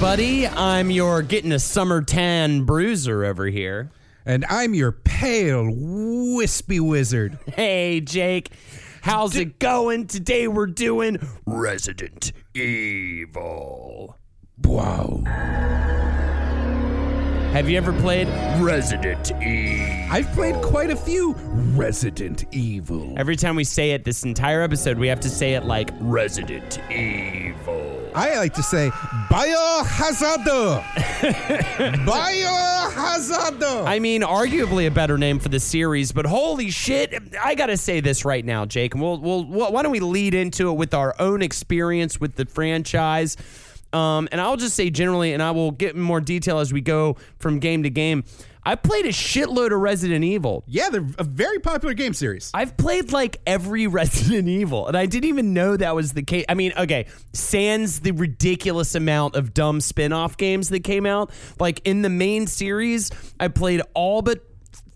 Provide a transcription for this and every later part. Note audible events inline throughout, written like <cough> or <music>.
Everybody. I'm your getting a summer tan bruiser over here. And I'm your pale, wispy wizard. <laughs> Hey, Jake. How's it going? Today we're doing Resident Evil. Wow. Have you ever played Resident Evil? I've played quite a few Resident Evil. Every time we say it this entire episode, we have to say it like Resident Evil. I like to say Biohazard. <laughs> Biohazard. I mean, arguably a better name for the series, but holy shit, I gotta say this right now, Jake. And we'll, we'll, well, why don't we lead into it with our own experience with the franchise? Um, and I'll just say generally, and I will get in more detail as we go from game to game. I played a shitload of Resident Evil. yeah, they're a very popular game series. I've played like every <laughs> Resident Evil, and I didn't even know that was the case. I mean, okay, sans the ridiculous amount of dumb spin off games that came out. Like in the main series, I played all but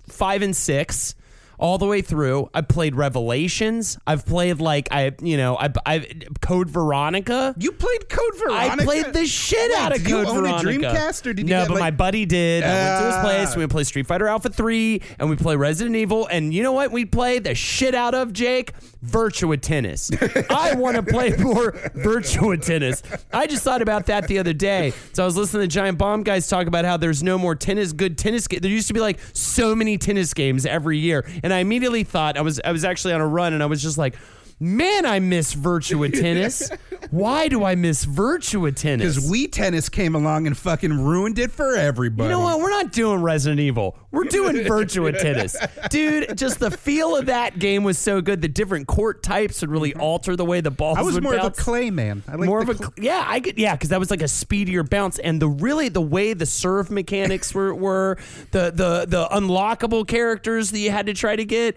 five and six. All the way through, I played Revelations. I've played like I, you know, I, I Code Veronica. You played Code Veronica. I played the shit Wait, out of do you Code own a Veronica. Dreamcast, or did you no, get, but like- my buddy did. I went to his Ah. place. We play Street Fighter Alpha Three, and we play Resident Evil. And you know what? We play the shit out of Jake Virtua Tennis. <laughs> I want to play more Virtua Tennis. I just thought about that the other day. So I was listening to Giant Bomb guys talk about how there's no more tennis, good tennis. Ga- there used to be like so many tennis games every year, and I immediately thought I was I was actually on a run, and I was just like. Man, I miss Virtua <laughs> Tennis. Why do I miss Virtua Tennis? Because Wii Tennis came along and fucking ruined it for everybody. You know what? We're not doing Resident Evil. We're doing <laughs> Virtua Tennis. Dude, just the feel of that game was so good. The different court types would really mm-hmm. alter the way the balls I was more of a clay man. I like more of a cl- yeah, I get yeah, because that was like a speedier bounce, and the really the way the serve mechanics were were the the the unlockable characters that you had to try to get.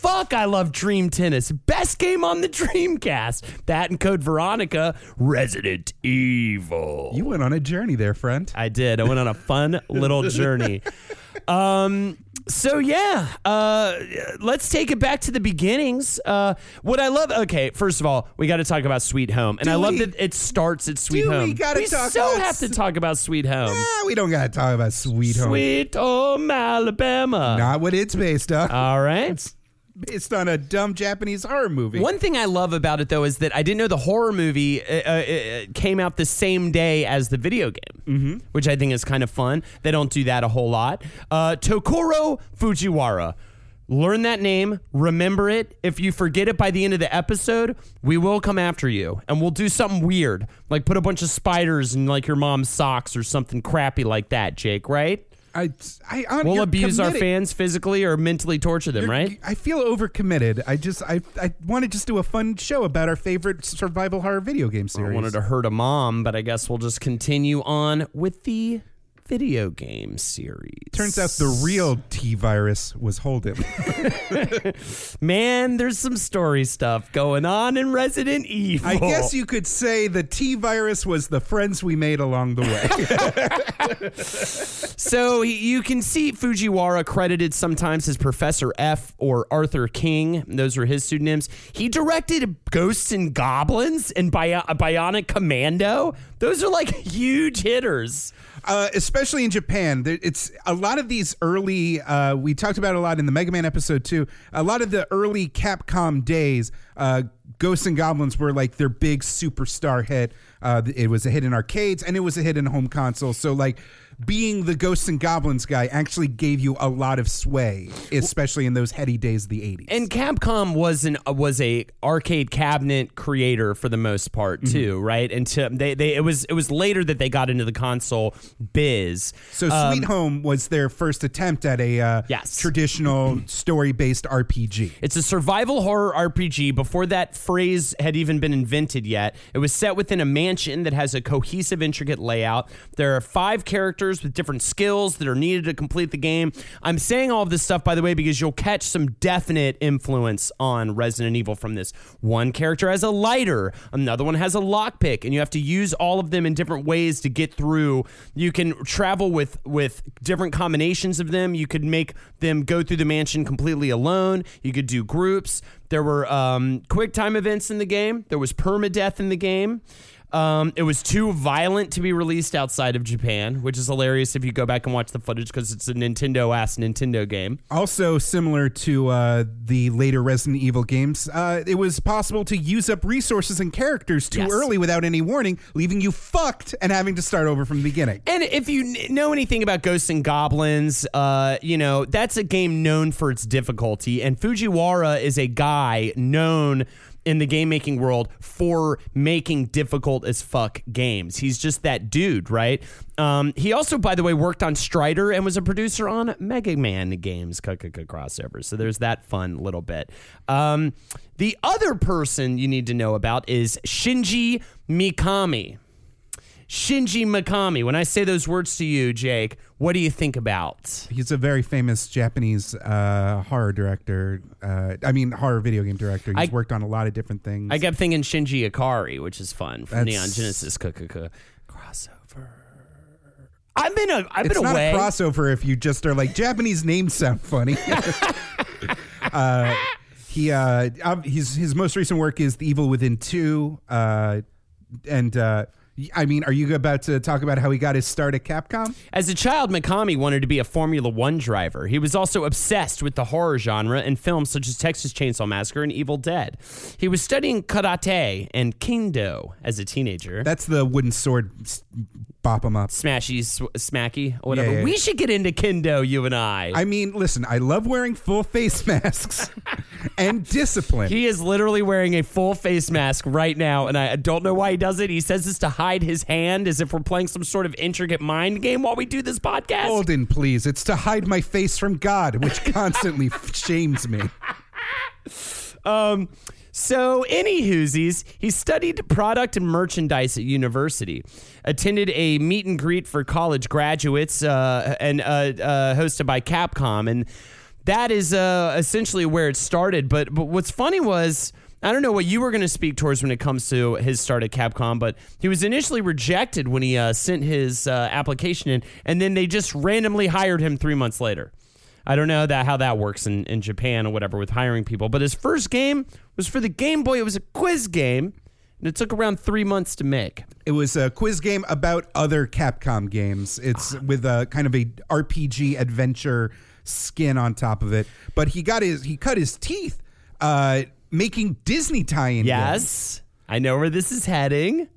Fuck, I love Dream Tennis. Best game on the <laughs> Dreamcast. That and Code Veronica, Resident Evil. You went on a journey there, friend. I did. I went on a fun <laughs> little journey. Um, so yeah, uh, let's take it back to the beginnings. Uh, what I love, okay, first of all, we got to talk about Sweet Home, and Do I love that it starts at Sweet Do we Home. gotta talk so have to talk about Sweet Home. Ah, we don't gotta talk about Sweet Home. Sweet Home Alabama. Not what it's based on. All right. <laughs> based on a dumb Japanese horror movie. One thing I love about it though is that I didn't know the horror movie uh, uh, uh, came out the same day as the video game, mm-hmm. which I think is kind of fun. They don't do that a whole lot. Uh, Tokuro Fujiwara. Learn that name, remember it. If you forget it by the end of the episode, we will come after you and we'll do something weird, like put a bunch of spiders in like your mom's socks or something crappy like that, Jake, right? I, I, on, We'll abuse our fans physically or mentally torture them, You're- right? I feel overcommitted. I just I I want to just do a fun show about our favorite survival horror video game series. I wanted to hurt a mom, but I guess we'll just continue on with the video game series. Turns out the real T virus was Holden. <laughs> Man, there's some story stuff going on in Resident Evil. I guess you could say the T virus was the friends we made along the way. <laughs> So you can see Fujiwara credited sometimes as Professor F or Arthur King. Those were his pseudonyms. He directed Ghosts and Goblins and Bio- Bionic Commando. Those are like <laughs> huge hitters. uh, especially in Japan. It's a lot of these early. Uh, we talked about a lot in the Mega Man episode too. A lot of the early Capcom days, uh, Ghosts and Goblins were like their big superstar hit. Uh, it was a hit in arcades and it was a hit in home consoles. So like. Being the Ghosts and Goblins guy actually gave you a lot of sway, especially in those heady days of the 80s. And Capcom was an was a arcade cabinet creator for the most part Mm-hmm. too, right? And to, they they it was it was later that they got into the console biz. So Sweet Home was their first attempt at a uh, Um, Yes. traditional story-based RPG. It's a survival horror RPG before that phrase had even been invented yet. It was set within a mansion that has a cohesive, intricate layout. There are five characters with different skills that are needed to complete the game. I'm saying all of this stuff, by the way, because you'll catch some definite influence on Resident Evil from this. One character has a lighter, another one has a lockpick, and you have to use all of them in different ways to get through. You can travel with with different combinations of them. You could make them go through the mansion completely alone. You could do groups. There were um, quick time events in the game. There was permadeath in the game. Um, it was too violent to be released outside of Japan, which is hilarious if you go back and watch the footage because it's a Nintendo ass Nintendo game. Also, similar to uh, the later Resident Evil games, uh, it was possible to use up resources and characters too Yes. early without any warning, leaving you fucked and having to start over from the beginning. And if you kn- know anything about Ghosts and Goblins, uh, you know, that's a game known for its difficulty. And Fujiwara is a guy known in the game making world for making difficult as fuck games. He's just that dude, right? Um, he also, by the way, worked on Strider and was a producer on Mega Man games, crossovers. So there's that fun little bit. Um, the other person you need to know about is Shinji Mikami. Shinji Mikami. When I say those words to you, Jake, what do you think about? He's a very famous Japanese uh, horror director. Uh, I mean, horror video game director. He's I- worked on a lot of different things. I kept thinking Shinji Ikari, which is fun from That's- Neon Genesis k- k- k- crossover. I've been a I've it's been not away. a crossover if you just are like Japanese names sound funny. <laughs> uh, he uh, his his most recent work is The Evil Within Two, uh, and uh, I mean, are you about to talk about how he got his start at Capcom? As a child, Mikami wanted to be a Formula One driver. He was also obsessed with the horror genre and films such as Texas Chainsaw Massacre and Evil Dead. He was studying karate and kendo as a teenager. That's the wooden sword. Bop him up. Smashy, sw- smacky, or whatever. Yeah, yeah, we should get into kendo, you and I. I mean, listen, I love wearing full face <laughs> masks <laughs> and discipline. He is literally wearing a full face mask right now, and I don't know why he does it. He says this to hide his hand as if we're playing some sort of intricate mind game while we do this podcast. Holden, please. It's to hide my face from God, which <laughs> constantly shames me. Um, so, any whoosies, he studied product and merchandise at university, attended a meet and greet for college graduates, uh, and uh, uh, hosted by Capcom, and that is uh, essentially where it started. But but what's funny was. I don't know what you were going to speak towards when it comes to his start at Capcom, but he was initially rejected when he uh, sent his uh, application in, and then they just randomly hired him three months later. I don't know that how that works in, in Japan or whatever with hiring people. But his first game was for the Game Boy. It was a quiz game, and it took around three months to make. It was a quiz game about other Capcom games. It's with a kind of a RPG adventure skin on top of it. But he got his he cut his teeth uh, making Disney tie-in. Games. Yes, I know where this is heading.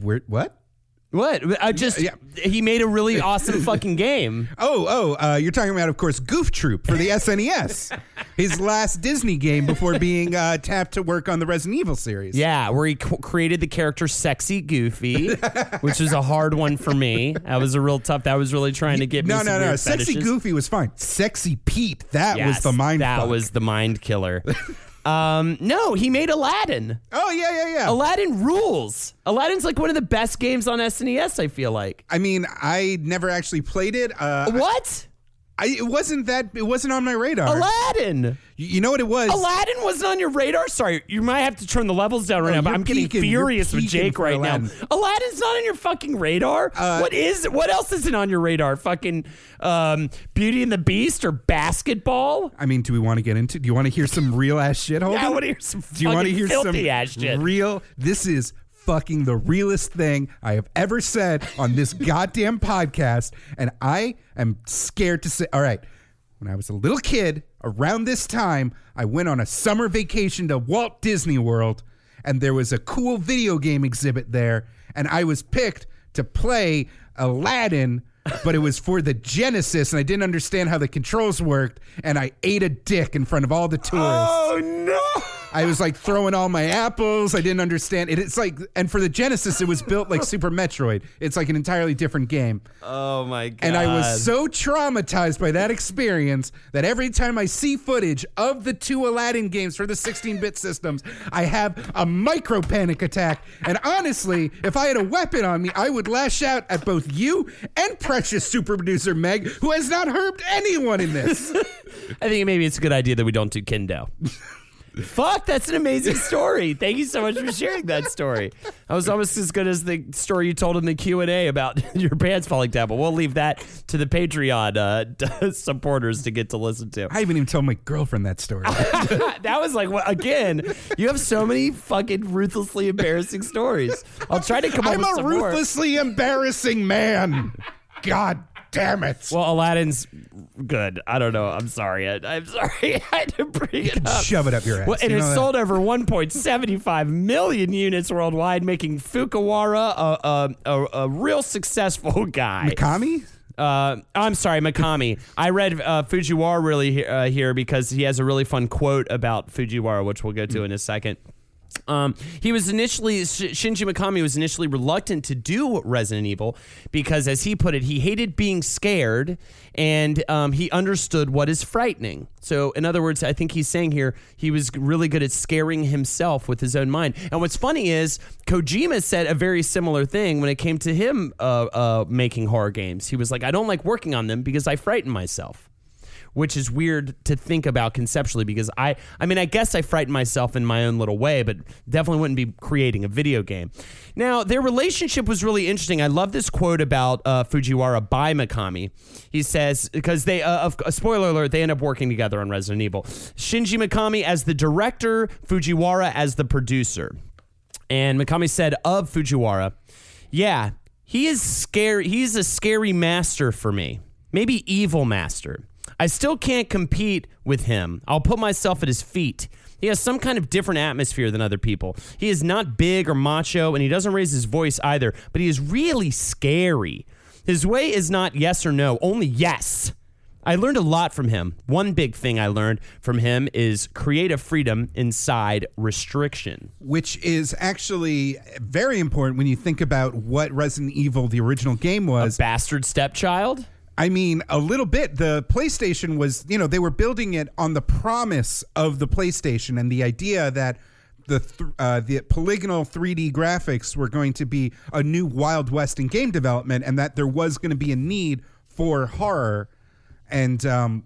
Where, what? What? I just Yeah. he made a really awesome <laughs> fucking game. Oh, oh, uh, you're talking about, of course, Goof Troop for the <laughs> SNES. His last Disney game before being uh, tapped to work on the Resident Evil series. Yeah, where he c- created the character Sexy Goofy, <laughs> which was a hard one for me. That was a real tough. That was really trying to get me. No, some no, no. weird Sexy fetishes. Goofy was fine. Sexy Pete, that was the mind killer. That fuck. was the mind killer. Um, no, he made Aladdin. Oh yeah, yeah, yeah. Aladdin rules. Aladdin's like one of the best games on SNES. I feel like. I mean, I never actually played it. Uh, What? I, it wasn't that. It wasn't on my radar. Aladdin. You, you know what it was? Aladdin wasn't on your radar. Sorry, you might have to turn the levels down right Oh, now. But I'm getting furious with Jake right Aladdin. now. Aladdin's not on your fucking radar. Uh, what is? What else isn't on your radar? Fucking um, Beauty and the Beast or basketball? I mean, do we want to get into? Do you want to hear some real ass shit? Holden? Yeah, I want to hear some Do you want to fucking hear filthy some ass shit. real? This is fucking the realest thing I have ever said on this <laughs> goddamn podcast, and I am scared to say. All right, when I was a little kid, around this time, I went on a summer vacation to Walt Disney World, and there was a cool video game exhibit there, and I was picked to play Aladdin. But it was for the Genesis, and I didn't understand how the controls worked, and I ate a dick in front of all the tourists. Oh no! I was like throwing all my apples. I didn't understand it. It's like, and for the Genesis, it was built like Super Metroid. It's like an entirely different game. Oh my god! And I was so traumatized by that experience that every time I see footage of the two Aladdin games for the 16 bit systems, I have a micro panic attack. And honestly, if I had a weapon on me, I would lash out at both you and precious super producer Meg, who has not harmed anyone in this. <laughs> I think maybe it's a good idea that we don't do Kendo. <laughs> Fuck, that's an amazing <laughs> story. Thank you so much for sharing that story. I was almost as good as the story you told in the Q and A about <laughs> your pants falling down, but we'll leave that to the Patreon uh, <laughs> supporters to get to listen to. I haven't even told my girlfriend that story. that was like what- again. You have so many fucking ruthlessly embarrassing stories. I'll try to come up I'm with a some more. ruthlessly embarrassing man. God damn it. Well, Aladdin's good. I don't know. I'm sorry. I, I'm sorry. <laughs> I had to bring it up. Shove it up your ass. Well, and You it that? sold over 1.75 million units worldwide, making Fukuwara a, a, a, a real successful <laughs> guy. Mikami? Uh, I'm sorry, Mikami. I read uh, Fujiwara really he- uh, here because he has a really fun quote about Fujiwara, which we'll go to in a second. Um, he was initially Shinji Mikami was initially reluctant to do Resident Evil because, as he put it, he hated being scared and um, he understood what is frightening. So, in other words, I think he's saying here he was really good at scaring himself with his own mind. And what's funny is Kojima said a very similar thing when it came to him uh, uh, making horror games. He was like, "I don't like working on them because I frighten myself." Which is weird to think about conceptually because I I mean I guess I frighten myself in my own little way but definitely wouldn't be creating a video game. Now their relationship was really interesting. I love this quote about uh, Fujiwara by Mikami. He says because they uh, of, a spoiler alert they end up working together on Resident Evil. Shinji Mikami as the director, Fujiwara as the producer. And Mikami said of Fujiwara, "Yeah, he is scary. He's a scary master for me. Maybe evil master. I still can't compete with him. I'll put myself at his feet. He has some kind of different atmosphere than other people. He is not big or macho, and he doesn't raise his voice either, but he is really scary. His way is not yes or no, only yes. I learned a lot from him. One big thing I learned from him is creative freedom inside restriction. Which is actually very important when you think about what Resident Evil, the original game, was. A bastard stepchild? I mean, a little bit. The PlayStation was, you know, they were building it on the promise of the PlayStation and the idea that the th- uh, the polygonal 3D graphics were going to be a new Wild West in game development, and that there was going to be a need for horror, and um,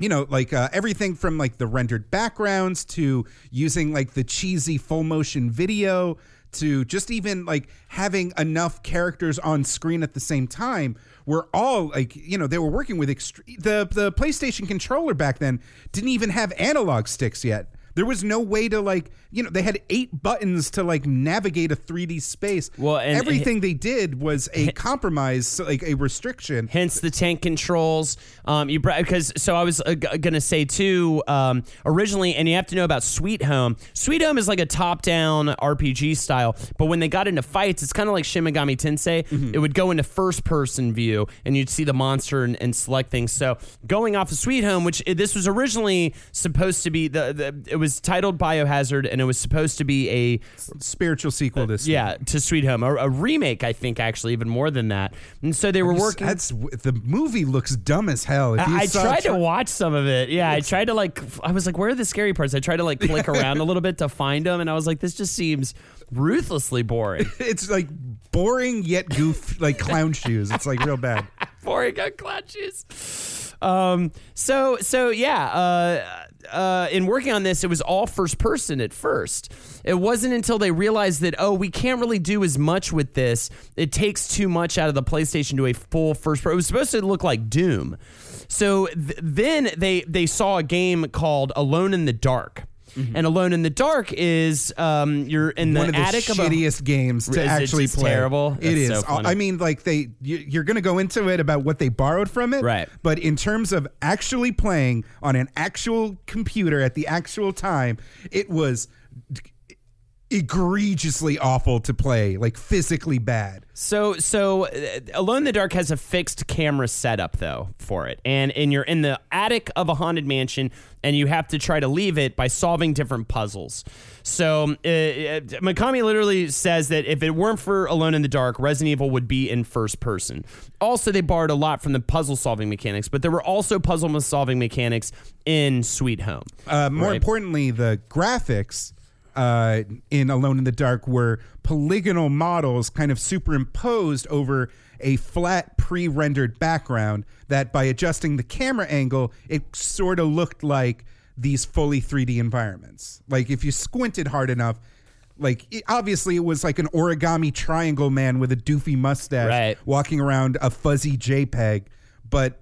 you know, like uh, everything from like the rendered backgrounds to using like the cheesy full motion video to just even like having enough characters on screen at the same time were all like you know they were working with extre- the the PlayStation controller back then didn't even have analog sticks yet. There was no way to like you know they had eight buttons to like navigate a 3D space. Well, and- everything they did was a compromise, so, like a restriction. hence the tank controls. Um, you because so I was uh, g- gonna say too. Um, originally, and you have to know about Sweet Home. Sweet Home is like a top-down RPG style, but when they got into fights, it's kind of like Shin Megami Tensei. It would go into first-person view, and you'd see the monster and, and select things. So going off of Sweet Home, which uh, this was originally supposed to be the, the it was was titled Biohazard, and it was supposed to be a Spiritual sequel to Sweet yeah to Sweet Home, a, a remake, I think, actually even more than that. And so they were Home. working. That's the movie looks dumb as hell. If you I, I tried tra- to watch some of it. Yeah, I tried to like. I was like, "Where are the scary parts?" I tried to like click <laughs> around a little bit to find them, and I was like, "This just seems ruthlessly boring." <laughs> It's like boring yet goof, like clown shoes. It's like real bad. <laughs> boring on shoes. Um. So so yeah. Uh. Uh, in working on this, it was all first person at first. It wasn't until they realized that oh, we can't really do as much with this. It takes too much out of the PlayStation to a full first. person. It was supposed to look like Doom. So th- then they they saw a game called Alone in the Dark. And Alone in the Dark is um, you're in the One of the attic of a shittiest games to Is it actually just play. terrible? It That's is. so funny. I mean, like they, you, you're going to go into it about what they borrowed from it, Right. But in terms of actually playing on an actual computer at the actual time, it was egregiously awful to play, like physically bad. So, so uh, Alone in the Dark has a fixed camera setup though for it, and and you're in the attic of a haunted mansion, and you have to try to leave it by solving different puzzles. So, uh, uh, Mikami literally says that if it weren't for Alone in the Dark, Resident Evil would be in first person. Also, they borrowed a lot from the puzzle solving mechanics, but there were also puzzle solving mechanics in Sweet Home. Uh, more Right. importantly, the graphics uh, in Alone in the Dark were polygonal models kind of superimposed over a flat pre rendered background that by adjusting the camera angle, it sort of looked like these fully 3D environments. Like if you squinted hard enough, like it, obviously it was like an origami triangle man with a doofy mustache Right. walking around a fuzzy JPEG, but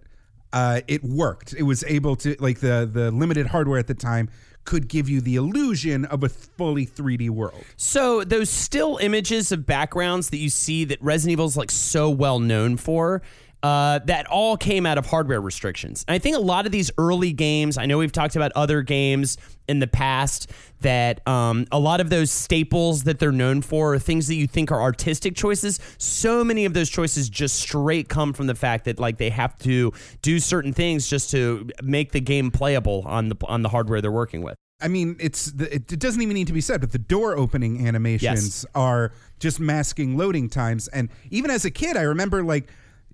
uh, it worked. It was able to like the the limited hardware at the time could give you the illusion of a fully 3D world. So those still images of backgrounds that you see that Resident Evil's like so well known for, uh, that all came out of hardware restrictions. And I think a lot of these early games, I know we've talked about other games in the past that um, a lot of those staples that they're known for are things that you think are artistic choices. So many of those choices just straight come from the fact that like they have to do certain things just to make the game playable on the on the hardware they're working with. I mean, it's the, it, it doesn't even need to be said, but the door opening animations Yes. are just masking loading times. And even as a kid, I remember like,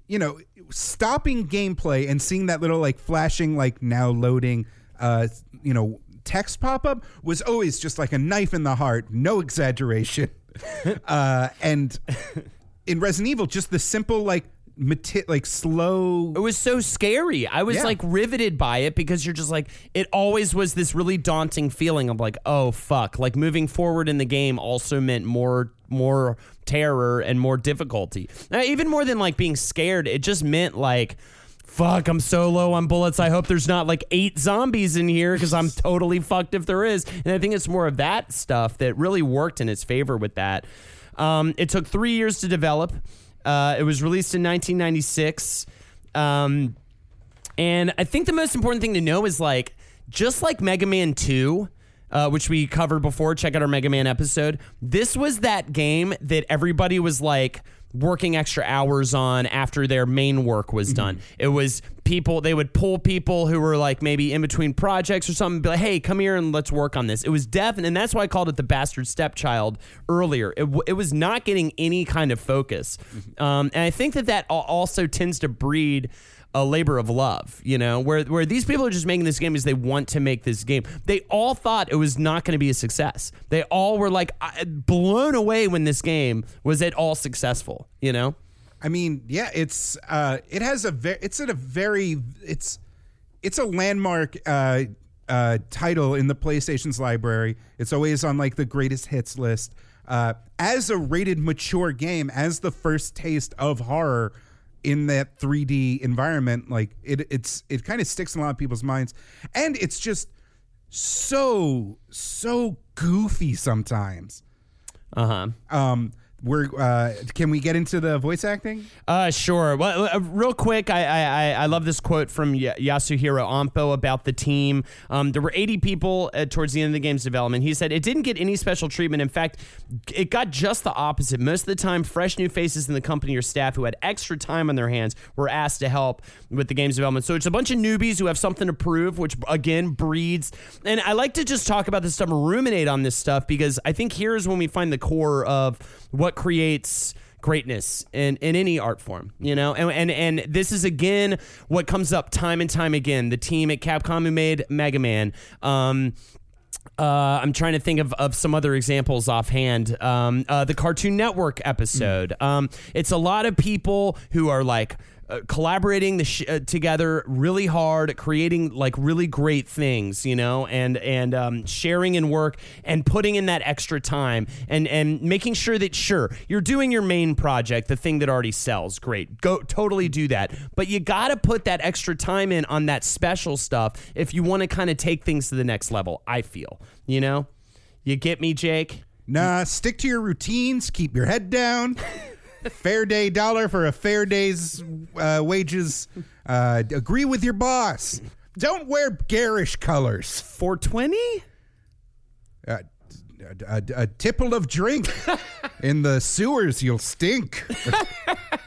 you know, stopping gameplay and seeing that little like flashing like now loading, uh, you know, text pop up was always just like a knife in the heart, no exaggeration. <laughs> uh, and in Resident Evil, just the simple like meti- like slow It was so scary. I was Yeah. like riveted by it because you're just like it always was this really daunting feeling of like, oh fuck. Like moving forward in the game also meant more more terror and more difficulty. Uh, even more than like being scared, it just meant like fuck, I'm so low on bullets. I hope there's not like eight zombies in here because I'm totally fucked if there is. And I think it's more of that stuff that really worked in its favor with that. Um, it took three years to develop. Uh, it was released in 1996. Um, and I think the most important thing to know is like, just like Mega Man 2, uh, which we covered before, check out our Mega Man episode. This was that game that everybody was like working extra hours on after their main work was done. It was people, they would pull people who were like maybe in between projects or something, be like, hey, come here and let's work on this. It was definite, and that's why I called it the bastard stepchild earlier. It, w- it was not getting any kind of focus. Um, and I think that that also tends to breed a labor of love, you know, where where these people are just making this game because they want to make this game. They all thought it was not going to be a success. They all were like blown away when this game was at all successful, you know? I mean, yeah, it's uh, it has a very, it's at a very, it's, it's a landmark uh, uh, title in the PlayStation's library. It's always on like the greatest hits list. Uh, as a rated mature game, as the first taste of horror in that 3D environment, like it, it's it kind of sticks in a lot of people's minds, and it's just so so goofy sometimes Uh huh. um, we're uh, can we get into the voice acting? Uh, sure. Well, uh, real quick, I, I I- love this quote from Yasuhiro Ampo about the team. Um, there were 80 people uh, towards the end of the game's development. He said it didn't get any special treatment. In fact, it got just the opposite. Most of the time, fresh new faces in the company or staff who had extra time on their hands were asked to help with the game's development. So it's a bunch of newbies who have something to prove, which again breeds. And I like to just talk about this stuff ruminate on this stuff because I think here's when we find the core of what creates greatness in, in any art form, you know? And, and and this is again what comes up time and time again. The team at Capcom who made Mega Man. Um, uh, I'm trying to think of, of some other examples offhand. Um, uh, the Cartoon Network episode. Um, it's a lot of people who are like uh, collaborating the sh- uh, together really hard, creating like really great things, you know, and and um, sharing in work and putting in that extra time and and making sure that sure you're doing your main project, the thing that already sells. Great, go totally do that, but you got to put that extra time in on that special stuff if you want to kind of take things to the next level. I feel, you know, you get me, Jake. Nah, stick to your routines. Keep your head down. <laughs> fair day dollar for a fair day's uh, wages. Uh, agree with your boss. Don't wear garish colors. 420. Uh, a, a, a tipple of drink <laughs> in the sewers, you'll stink. <laughs>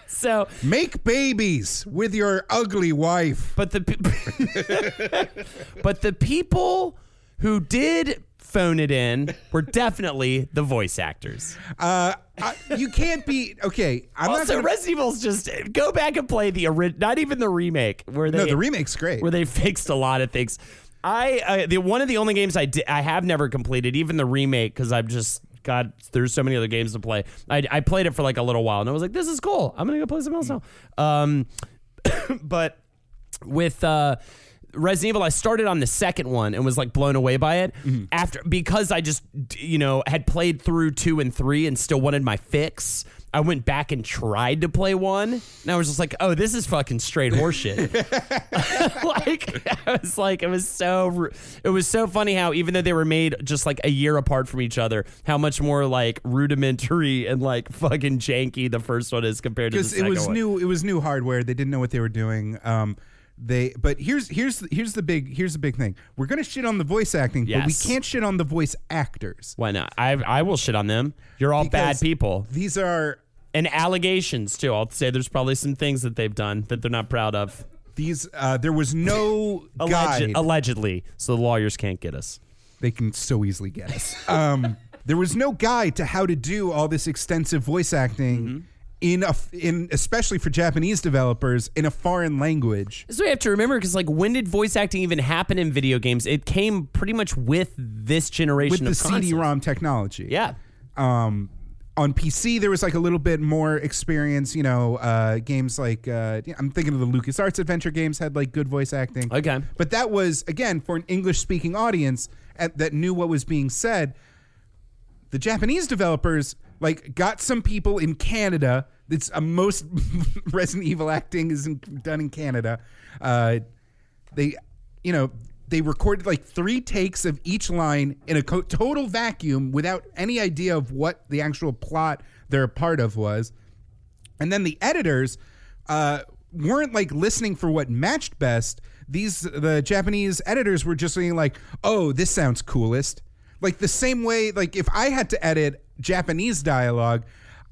So, Make babies with your ugly wife. but the pe- <laughs> but the people who did phone it in We're definitely the voice actors. Uh, I, you can't be okay. I'm not also, gonna. Resident Evil's just go back and play the original, not even the remake where they no, the remake's great. where they <laughs> fixed a lot of things. I uh, the one of the only games I di- I have never completed, even the remake, because I've just God, there's so many other games to play. I, I played it for like a little while, and I was like, this is cool. I'm gonna go play something else now. Um, <coughs> but with uh Resident Evil, I started on the second one and was like blown away by it after because I just you know had played through two and three and still wanted my fix. I went back and tried to play one, and I was just like, "Oh, this is fucking straight horseshit." <laughs> <laughs> like I was like, it was so, it was so funny how even though they were made just like a year apart from each other, how much more like rudimentary and like fucking janky the first one is compared to the second one. because it was one. new. It was new hardware. They didn't know what they were doing. Um, they but here's here's here's the big here's the big thing. We're gonna shit on the voice acting, but we Yes. can't shit on the voice actors. Why not? I I will shit on them. You're all bad Because people. These are And allegations too. I'll say there's probably some things that they've done that they're not proud of. these. Uh, there was no <laughs> guide. Alleged, allegedly. So the lawyers can't get us. they can so easily get us. Um, <laughs> there was no guide to how to do all this extensive voice acting Mm-hmm. In a in especially for Japanese developers in a foreign language. So we have to remember because like when did voice acting even happen in video games? It came pretty much with this generation with the of. CD-ROM technology. Yeah. Um, on PC, there was like a little bit more experience. You know, uh, games like uh, I'm thinking of the LucasArts adventure games had like good voice acting. Okay. but that was again for an English-speaking audience at, that knew what was being said. The Japanese developers like got some people in Canada. It's a most <laughs> Resident Evil acting is in, done in Canada. Uh, they, you know, they recorded like three takes of each line in a co- total vacuum without any idea of what the actual plot they're a part of was. And then the editors uh, weren't like listening for what matched best. These the Japanese editors were just saying like, "Oh, this sounds coolest." Like the same way, like if I had to edit Japanese dialogue,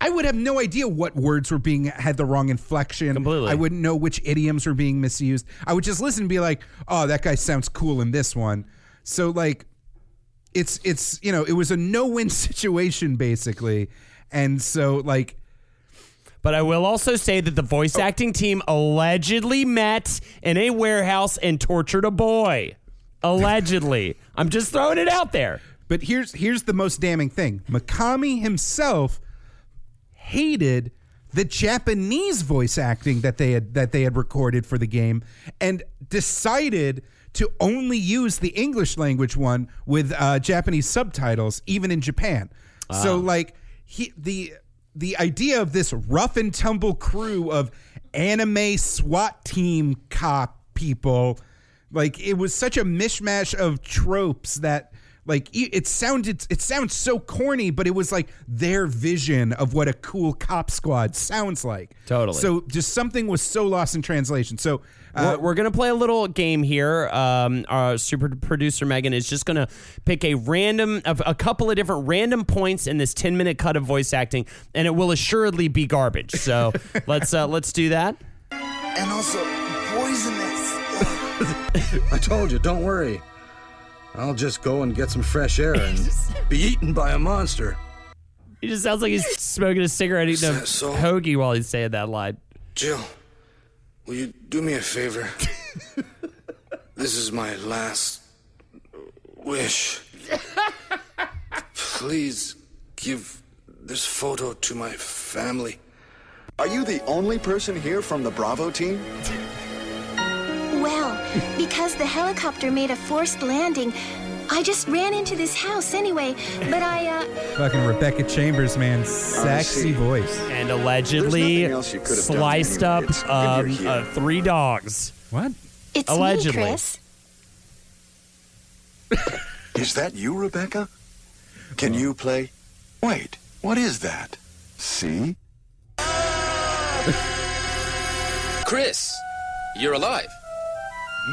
I would have no idea what words were being had the wrong inflection. Completely. I wouldn't know which idioms were being misused. I would just listen and be like, "Oh, that guy sounds cool in this one." So like, it's it's you know it was a no win <laughs> situation basically, and so like But I will also say that the voice oh. acting team allegedly met in a warehouse and tortured a boy. Allegedly. I'm just throwing it out there. But here's here's the most damning thing. Mikami himself hated the Japanese voice acting that they had that they had recorded for the game and decided to only use the English language one with uh, Japanese subtitles even in Japan. So like he the the idea of this rough and tumble crew of anime SWAT team cop people like it was such a mishmash of tropes that like e- it sounded it sounds so corny but it was like their vision of what a cool cop squad sounds like Totally. so just something was so lost in translation so uh, we're, we're gonna play a little game here. Um, our super producer Megan is just gonna pick a random, a, a couple of different random points in this ten minute cut of voice acting, and it will assuredly be garbage. So <laughs> let's uh, let's do that. and also poisonous. <laughs> I told you, don't worry. I'll just go and get some fresh air and <laughs> be eaten by a monster. He just sounds like he's smoking a cigarette, eating a Is that so? hoagie while he's saying that line. Jill, will you do me a favor? <laughs> this is my last wish. <laughs> Please give this photo to my family. Are you the only person here from the Bravo team? Well, because the helicopter made a forced landing, I just ran into this house anyway. But I, uh, fucking rebecca chambers man sexy voice And allegedly nothing else you could have done sliced up um, uh, three dogs. what it's Allegedly. me, Chris. <laughs> Is that you, Rebecca? Can you play? Wait, what is that? See? Chris, you're alive.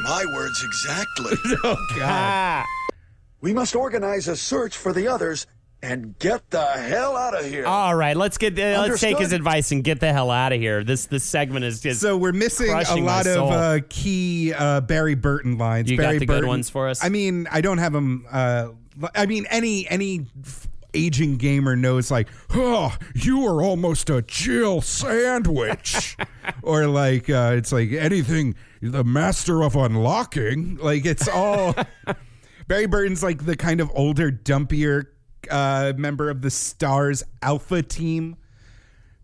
My words exactly. <laughs> Ah. <laughs> we must organize a search for the others and get the hell out of here. All right, let's get uh, let's take his advice and get the hell out of here. This this segment is, is so we're missing a crushing my lot of soul. uh, key uh, Barry Burton lines. You got Barry the good Burton- ones for us? I mean, I don't have them. Uh, I mean, any any f- aging gamer knows like, oh, you are almost a Jill sandwich, <laughs> or like uh, it's like anything the master of unlocking. Like it's all. <laughs> Barry Burton's like the kind of older, dumpier uh, member of the Stars Alpha team.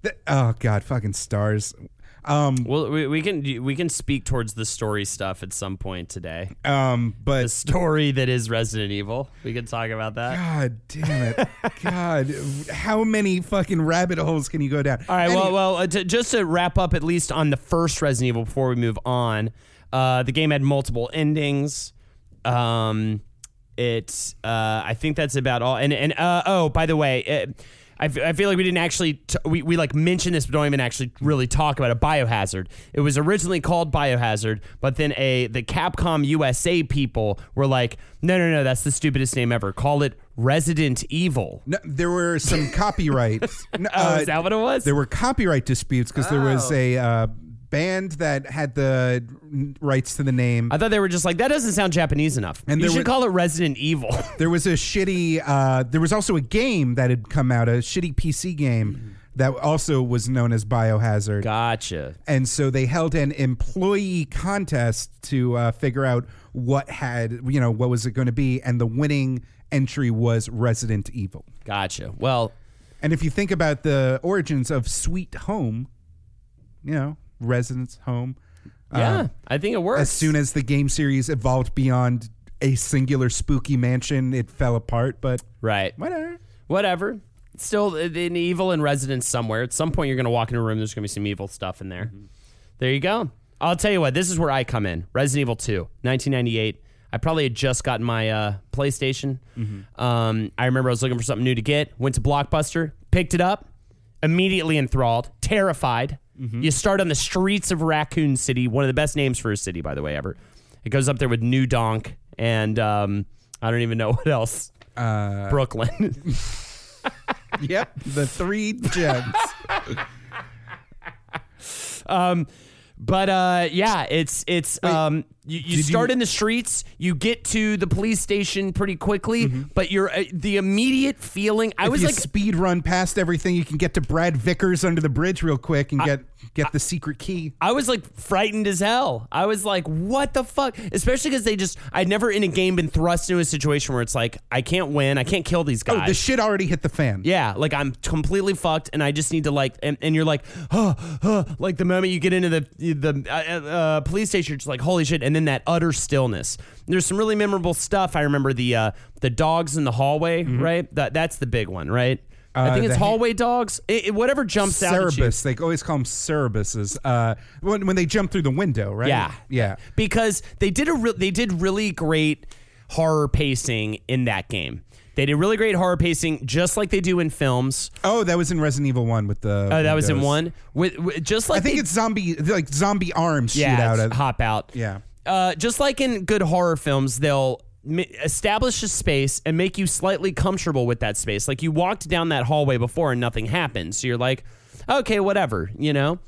That, oh God, fucking Stars. Um, Well, we, we can we can speak towards the story stuff at some point today. um, but The story that is Resident Evil. We can talk about that. God damn it. God, how many fucking rabbit holes can you go down? All right. Any- Well, well, uh, to, just to wrap up, at least on the first Resident Evil, before we move on, uh, the game had multiple endings. Um, it, uh, I think that's about all. And and uh, oh, by the way. It, I f- I feel like we didn't actually t- we, we like mention this but don't even actually really talk about it biohazard. It was originally called biohazard but then a the capcom usa people were like no no no that's the stupidest name ever. Call it resident evil. No, there were some <laughs> copyrights. No, oh uh, is that what it was? There were copyright disputes because there was a uh, band that had the rights to the name. I thought they were just like that doesn't sound Japanese enough. And you should were- call it Resident Evil. <laughs> There was a shitty. Uh, there was also a game that had come out, a shitty PC game that also was known as Biohazard. gotcha. And so they held an employee contest to uh, figure out what had, you know, what was it going to be, and the winning entry was Resident Evil. Gotcha. Well, And if you think about the origins of Sweet Home, you know, Residence Home. yeah, um, I think it works. as soon as the game series evolved beyond a singular spooky mansion, it fell apart. But right. whatever. Whatever. It's Still an evil in residence somewhere. At some point, you're going to walk in a room. There's going to be some evil stuff in there. There you go. I'll tell you what. This is where I come in. Resident Evil 2, 1998. I probably had just gotten my uh, PlayStation. Um, I remember I was looking for something new to get. Went to Blockbuster, picked it up, immediately enthralled, terrified. You start on the streets of Raccoon City, one of the best names for a city, by the way, ever. It goes up there with New Donk and um, I don't even know <laughs> what else. Brooklyn. <laughs> Yep, the three gems. <laughs> But uh, yeah, it's it's um, you, you start you- in the streets, you get to the police station pretty quickly, but you're uh, the immediate feeling. I was you like, speed run past everything, you can get to Brad Vickers under the bridge real quick and get get the secret key. I was like frightened as hell. I was like, what the fuck? Especially because they just, I'd never in a game been thrust into a situation where it's like, I can't win, I can't kill these guys. Oh, the shit already hit the fan. Yeah, like I'm completely fucked, and I just need to like, and, and you're like, huh, huh. like the moment you get into the the uh, uh, police station, you're just like, holy shit, and then that utter stillness. There's some really memorable stuff. I remember the uh, the dogs in the hallway, right? That that's the big one, right? I Uh, think it's hallway dogs. It, it- whatever jumps out at you. Cerebus. They always call them cerebuses. Uh, when, when they jump through the window, right? Yeah, Yeah. because they did a re- they did really great horror pacing in that game. They did really great horror pacing, just like they do in films. Oh, that was in Resident Evil One with the. Oh, that was in windows. one. With, with just like I think they- it's zombie, like zombie arms yeah, shoot out. it's Of, hop out. yeah. uh, just like in good horror films, they'll establish a space and make you slightly comfortable with that space. Like you walked down that hallway before and nothing happened, so you're like, okay, whatever, you know.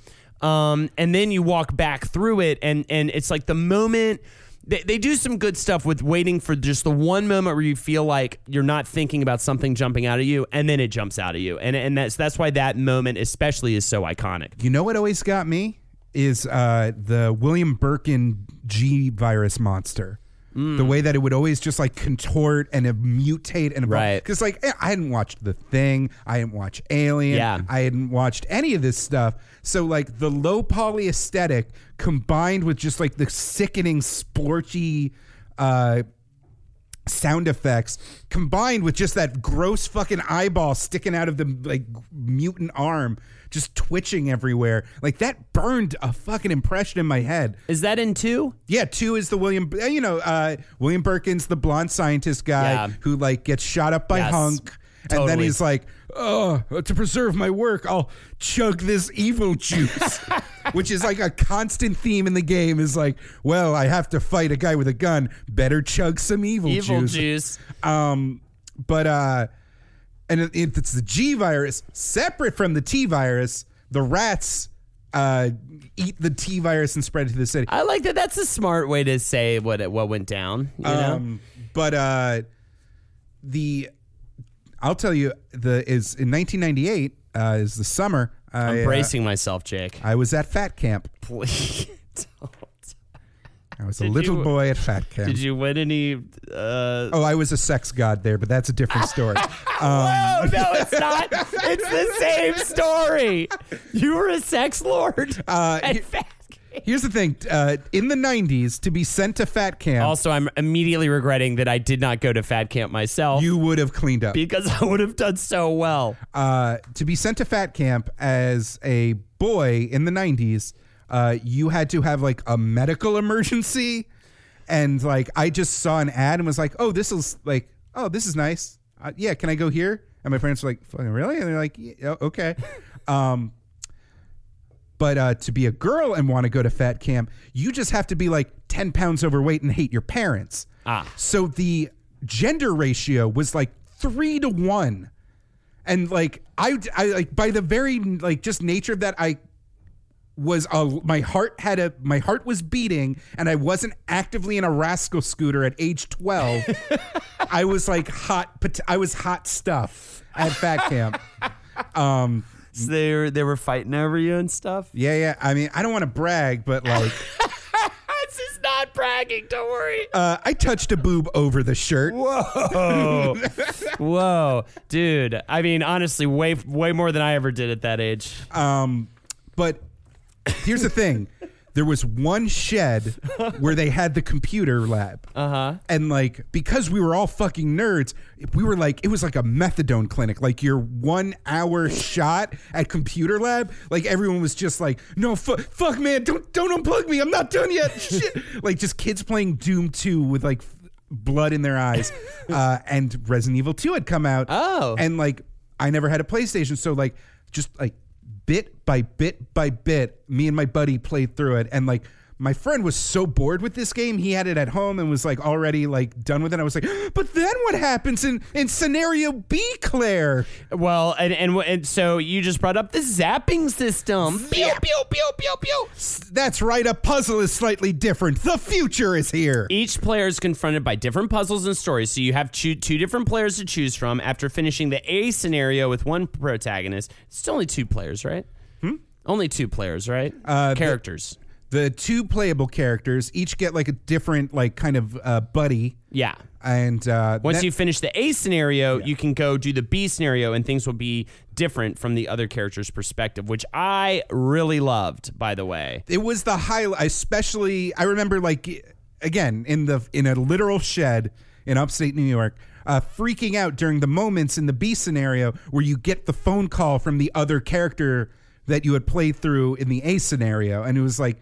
Um, and then you walk back through it, and and it's like the moment. They, they do some good stuff with waiting for just the one moment where you feel like you're not thinking about something jumping out of you, and then it jumps out of you, and and that's that's why that moment especially is so iconic. You know what always got me is uh, the William Birkin G virus monster. The way that it would always just like contort and mutate and Right. because like eh, I hadn't watched The Thing, I hadn't watched Alien, Yeah. I hadn't watched any of this stuff. So like the low poly aesthetic combined with just like the sickening splorchy uh, sound effects combined with just that gross fucking eyeball sticking out of the like mutant arm just twitching everywhere like that burned a fucking impression in my head Is that in two? yeah two is the william uh, you know uh william birkin's the blonde scientist guy Yeah. who like gets shot up by Yes. hunk and then he's like oh to preserve my work i'll chug this evil juice <laughs> which is like a constant theme in the game is like well i have to fight a guy with a gun better chug some evil, Evil juice juice. um, but uh, and if- it's the G virus, separate from the T virus, the rats uh eat the T virus and spread it to the city. I like that. That's a smart way to say what it, what went down. You know, Um, but uh, the I'll tell you the is in 1998 uh, is the summer. I, I'm uh, bracing myself, Jake. I was at Fat Camp. Please. <laughs> don't. I was a little you- boy at Fat Camp. Did you win any? Uh, Oh, I was a sex god there, but that's a different <laughs> story. Whoa, no, <laughs> it's not. It's the same story. You were a sex lord. Uh, <laughs> at he- Fat Camp. Here's the thing: uh, in the '90s, to be sent to Fat Camp, Also, I'm immediately regretting that I did not go to Fat Camp myself you would have cleaned up. because I would have done so well. uh, to be sent to fat camp as a boy in the 90s uh, you had to have like a medical <laughs> emergency and like i just saw an ad and was like oh this is like oh this is nice uh, yeah can i go here and my parents were like "Fucking really and they're like yeah, okay <laughs> um but uh, to be a girl and want to go to fat camp, you just have to be like 10 pounds overweight and hate your parents. Ah. So the gender ratio was like three to one. And like, I, I like by the very like just nature of that, I was a, my heart had a, my heart was beating and I wasn't actively in a rascal scooter at age 12. I was like hot, pot- I was hot stuff at fat camp. Um, So they were they were fighting over you and stuff. yeah, yeah. I mean, I don't want to brag, but like, <laughs> This is not bragging. Don't worry. uh, I touched a boob over the shirt. Whoa, <laughs> whoa, dude. I mean, honestly, way way more than I ever did at that age. Um, but here's the thing: there was one shed where they had the computer lab, Uh huh. and like because we were all fucking nerds, we were like it was like a methadone clinic. Like your one hour shot at computer lab, like everyone was just like, "No, fu- fuck, man, don't don't unplug me. I'm not done yet." <laughs> Shit, like just kids playing Doom Two with like. Blood in their eyes, <laughs> uh, and Resident Evil 2 had come out. Oh. and like I never had a PlayStation, so like just like bit by bit by bit, me and my buddy played through it, and like my friend was so bored with this game, he had it at home and was like already like done with it. I was like, <gasps> but then what happens in in scenario B, Claire? Well, and, and and so you just brought up the zapping system. Pew pew pew pew pew. That's right, a puzzle is slightly different. The future is here. Each player is confronted by different puzzles and stories, so you have choo- two different players to choose from. After finishing the A scenario with one protagonist, it's only two players, right? Hmm? Only two players, right? Uh, Characters. The two playable characters each get like a different like kind of uh, buddy, yeah. and uh, Once that- you finish the A scenario, you can go do the B scenario, and things will be different from the other character's perspective, which I really loved, by the way. it was the highlight especially i remember like again in the in a literal shed in upstate new york uh, freaking out during the moments in the b scenario where you get the phone call from the other character that you had played through in the a scenario and it was like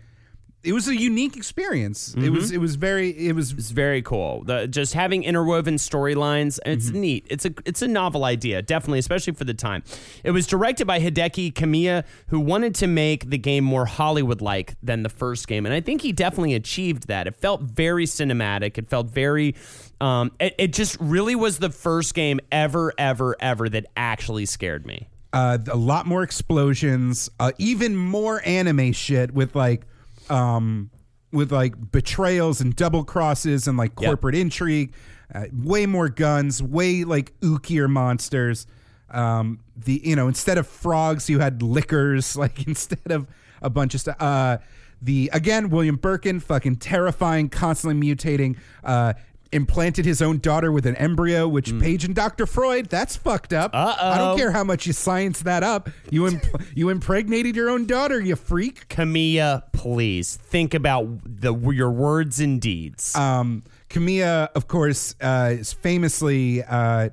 it was a unique experience. It was it was very it was It's very cool. The, just having interwoven storylines, it's Mm-hmm. neat. It's a it's a novel idea, definitely, especially for the time. It was directed by Hideki Kamiya, who wanted to make the game more Hollywood like than the first game, and I think he definitely achieved that. It felt very cinematic. It felt very. Um, it, it just really was the first game ever, ever, ever that actually scared me. uh, a lot more explosions, uh, even more anime shit with like, um, with like betrayals and double crosses and like Yep. corporate intrigue. Uh, way more guns, way like ookier monsters. Um, the you know instead of frogs, you had Lickers. <laughs> Like instead of a bunch of stuff. Uh, the again William Birkin, fucking terrifying, constantly mutating. Uh, implanted his own daughter with an embryo, which Paige and Dr. Freud, that's fucked up. Mm. Uh-oh. I don't care how much you science that up. You imp- <laughs> you impregnated your own daughter, you freak. Kamiya, please think about the your words and deeds. Um, Kamiya, of course, uh, is famously uh,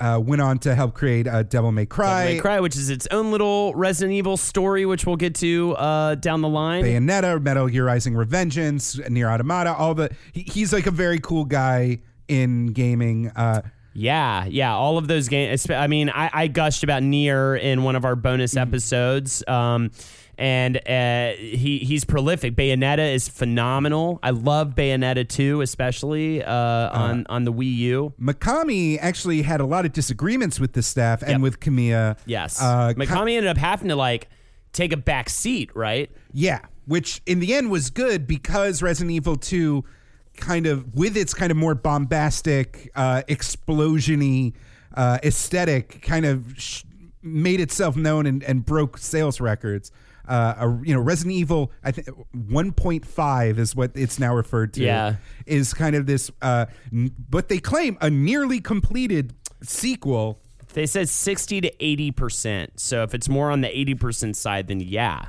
uh, went on to help create uh, Devil May Cry, Devil May Cry, which is its own little Resident Evil story, which we'll get to uh, down the line. Bayonetta, Metal Gear Rising: Revengeance, Nier Automata. All the he, he's like a very cool guy in gaming. Uh, Yeah, yeah, all of those games. I mean, I, I gushed about Nier in one of our bonus Mm-hmm. episodes, um, and uh, he he's prolific. Bayonetta is phenomenal. I love Bayonetta 2, especially uh, on on the Wii U. Mikami actually had a lot of disagreements with the staff and Yep. with Kamiya. Yes, Uh, Mikami ended up having to like take a back seat, right? Yeah, which in the end was good because Resident Evil 2 kind of with its kind of more bombastic uh explosiony uh aesthetic kind of sh- made itself known and, and broke sales records. Uh, a, you know, Resident Evil, I think 1.5 is what it's now referred to. Yeah. is kind of this, uh, n- but they claim a nearly completed sequel. They said sixty to eighty percent. So if it's more on the eighty percent side, then yeah.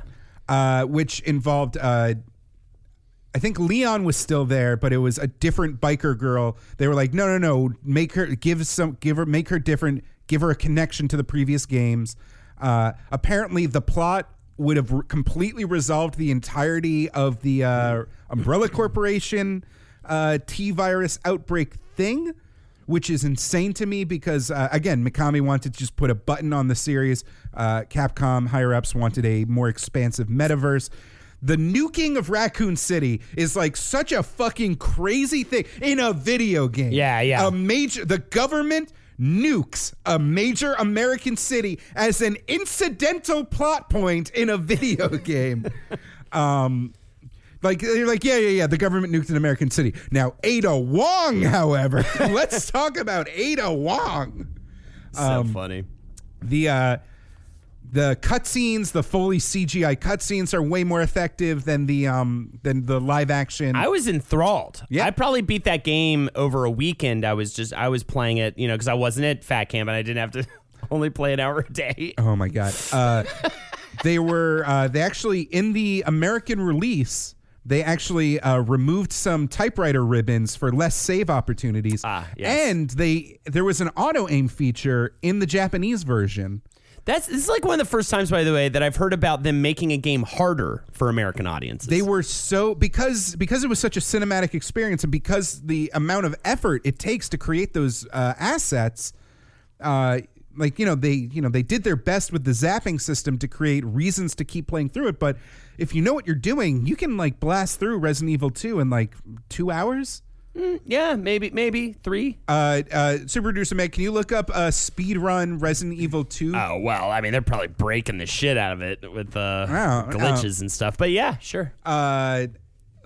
uh, which involved uh, I think Leon was still there, but it was a different biker girl. They were like, no, no, no, make her give some, give her, make her different, give her a connection to the previous games. Uh, apparently, the plot would have re- completely resolved the entirety of the uh, Umbrella Corporation uh, T virus outbreak thing. Which is insane to me because uh, again, Mikami wanted to just put a button on the series. Uh, Capcom higher ups wanted a more expansive metaverse. The nuking of Raccoon City is like such a fucking crazy thing in a video game. Yeah, yeah. A major the government nukes a major American city as an incidental plot point in a <laughs> video game. um like they're like, yeah, yeah, yeah. The government nuked an American city. Now Ada Wong, <laughs> however, <laughs> let's talk about Ada Wong. So funny. The uh the cutscenes, the fully CGI cutscenes are way more effective than the um than the live action. I was enthralled. Yeah. I probably beat that game over a weekend. I was just I was playing it, you know, because I wasn't at Fat Camp and I didn't have to <laughs> only play an hour a day. Oh my god. Uh, they were uh, they actually in the American release. They actually uh, removed some typewriter ribbons for less save opportunities, Ah, yes. and they there was an auto aim feature in the Japanese version. That's this is like one of the first times, by the way, that I've heard about them making a game harder for American audiences. They were so because because it was such a cinematic experience, and because the amount of effort it takes to create those uh, assets. Uh, like you know they you know they did their best with the zapping system to create reasons to keep playing through it but if you know what you're doing you can like blast through resident evil 2 in like two hours yeah, maybe maybe three. uh uh super producer meg can you look up uh speed run resident evil 2 Oh well, I mean they're probably breaking the shit out of it with uh, Wow, glitches and stuff. But yeah, sure. uh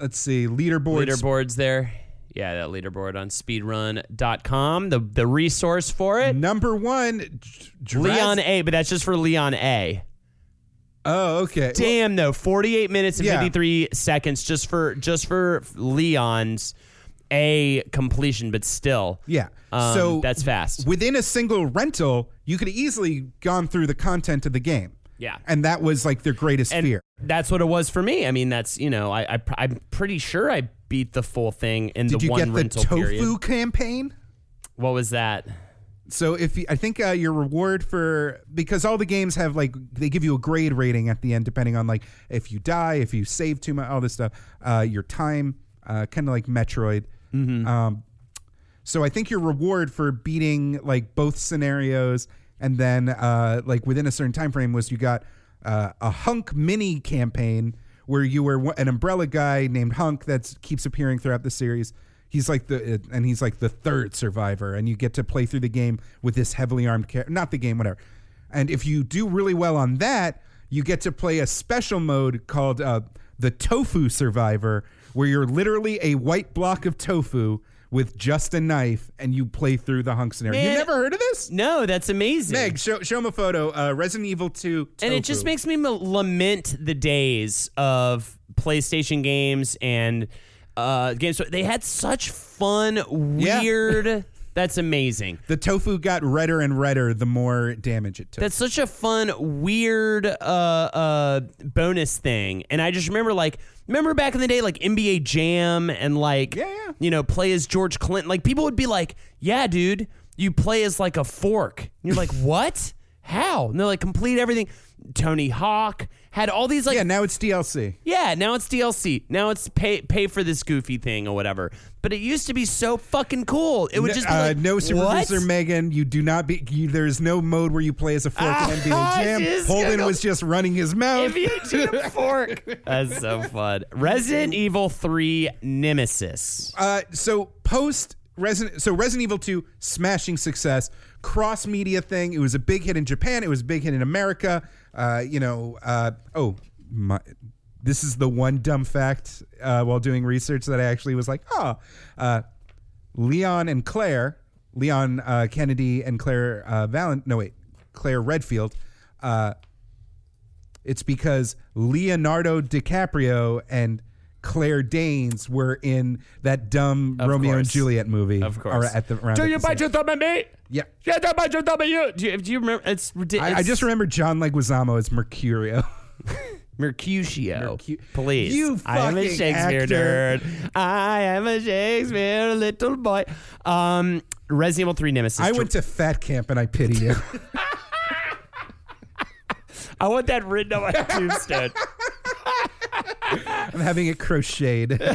let's see leaderboards Leaderboards there. Yeah, that leaderboard on speedrun.com, the the resource for it. number one J- Leon A, but that's just for Leon A. oh okay Damn though, 48 minutes and Yeah. 53 seconds just for just for Leon's A completion, but still. Yeah. Um, so that's fast. Within a single rental, you could easily gone through the content of the game. Yeah. And that was like their greatest And fear. that's what it was for me. I mean, that's, you know, I, I I'm pretty sure I beat the full thing in Did the you one get the rental tofu period. campaign? What was that? So if you, I think uh, your reward for because all the games have like they give you a grade rating at the end depending on like if you die, if you save too much, all this stuff, uh, your time, uh, kind of like Metroid. Um, so I think your reward for beating like both scenarios and then uh, like within a certain time frame was you got uh, a Hunk mini campaign where you were an umbrella guy named Hunk that keeps appearing throughout the series. He's like the and he's like the third survivor, and you get to play through the game with this heavily armed character. Not the game, whatever. And if you do really well on that, you get to play a special mode called uh, the Tofu Survivor, where you're literally a white block of tofu with just a knife, and you play through the hunk scenario. you never heard of this? No, that's amazing. Meg, show, show him a photo. Uh, Resident Evil 2. and it just makes me lament the days of PlayStation games and uh, games. They had such fun, Yeah. weird. <laughs> That's amazing. the tofu got redder and redder the more damage it took. That's such a fun, weird uh, uh, bonus thing. And I just remember, like, remember back in the day, like NBA Jam and like, Yeah, yeah. you know, play as George Clinton. Like, people would be like, "Yeah, dude, you play as like a fork." And you're like, <laughs> "What? How?" And they're like, "Complete everything." Tony Hawk had all these like yeah, now it's DLC. yeah, now it's DLC. Now it's pay pay for this goofy thing or whatever. But it used to be so fucking cool. It would just be uh, like, no super what? producer Megan. You do not be. You, there's no mode where you play as a fork in NBA Ah, <laughs> Jam. just Holden was just running his mouth. If you do a <laughs> fork. That's so fun. Resident Evil 3 Nemesis. Uh, so post Resident, so Resident Evil 2 smashing success, cross media thing. It was a big hit in Japan. It was a big hit in America. Uh, you know, uh, oh my. This is the one dumb fact uh, while doing research that I actually was like, oh, uh, Leon and Claire, Leon uh, Kennedy and Claire uh, Valent, no wait, Claire Redfield. Uh, it's because Leonardo DiCaprio and Claire Danes were in that dumb Of Romeo and course. Juliet movie. Of course. Or at the, around do at you the same- bite your thumb at me? Yeah. Yeah, do you bite your thumb at you? Do you, do you remember? It's I, ridiculous. I just remember John Leguizamo as Mercurio. <laughs> Mercutio. Mercu- Please. You I am a fucking Shakespeare actor. nerd. I am a Shakespeare little boy. Um, Resident Evil 3 Nemesis. I went to fat camp and I pity you. <laughs> I want that written on my tombstone. <laughs> I'm having it crocheted. <laughs>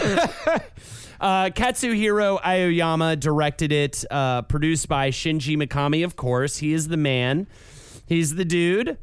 Uh, Katsuhiro Aoyama directed it, uh, produced by Shinji Mikami, of course. He is the man. He's the dude.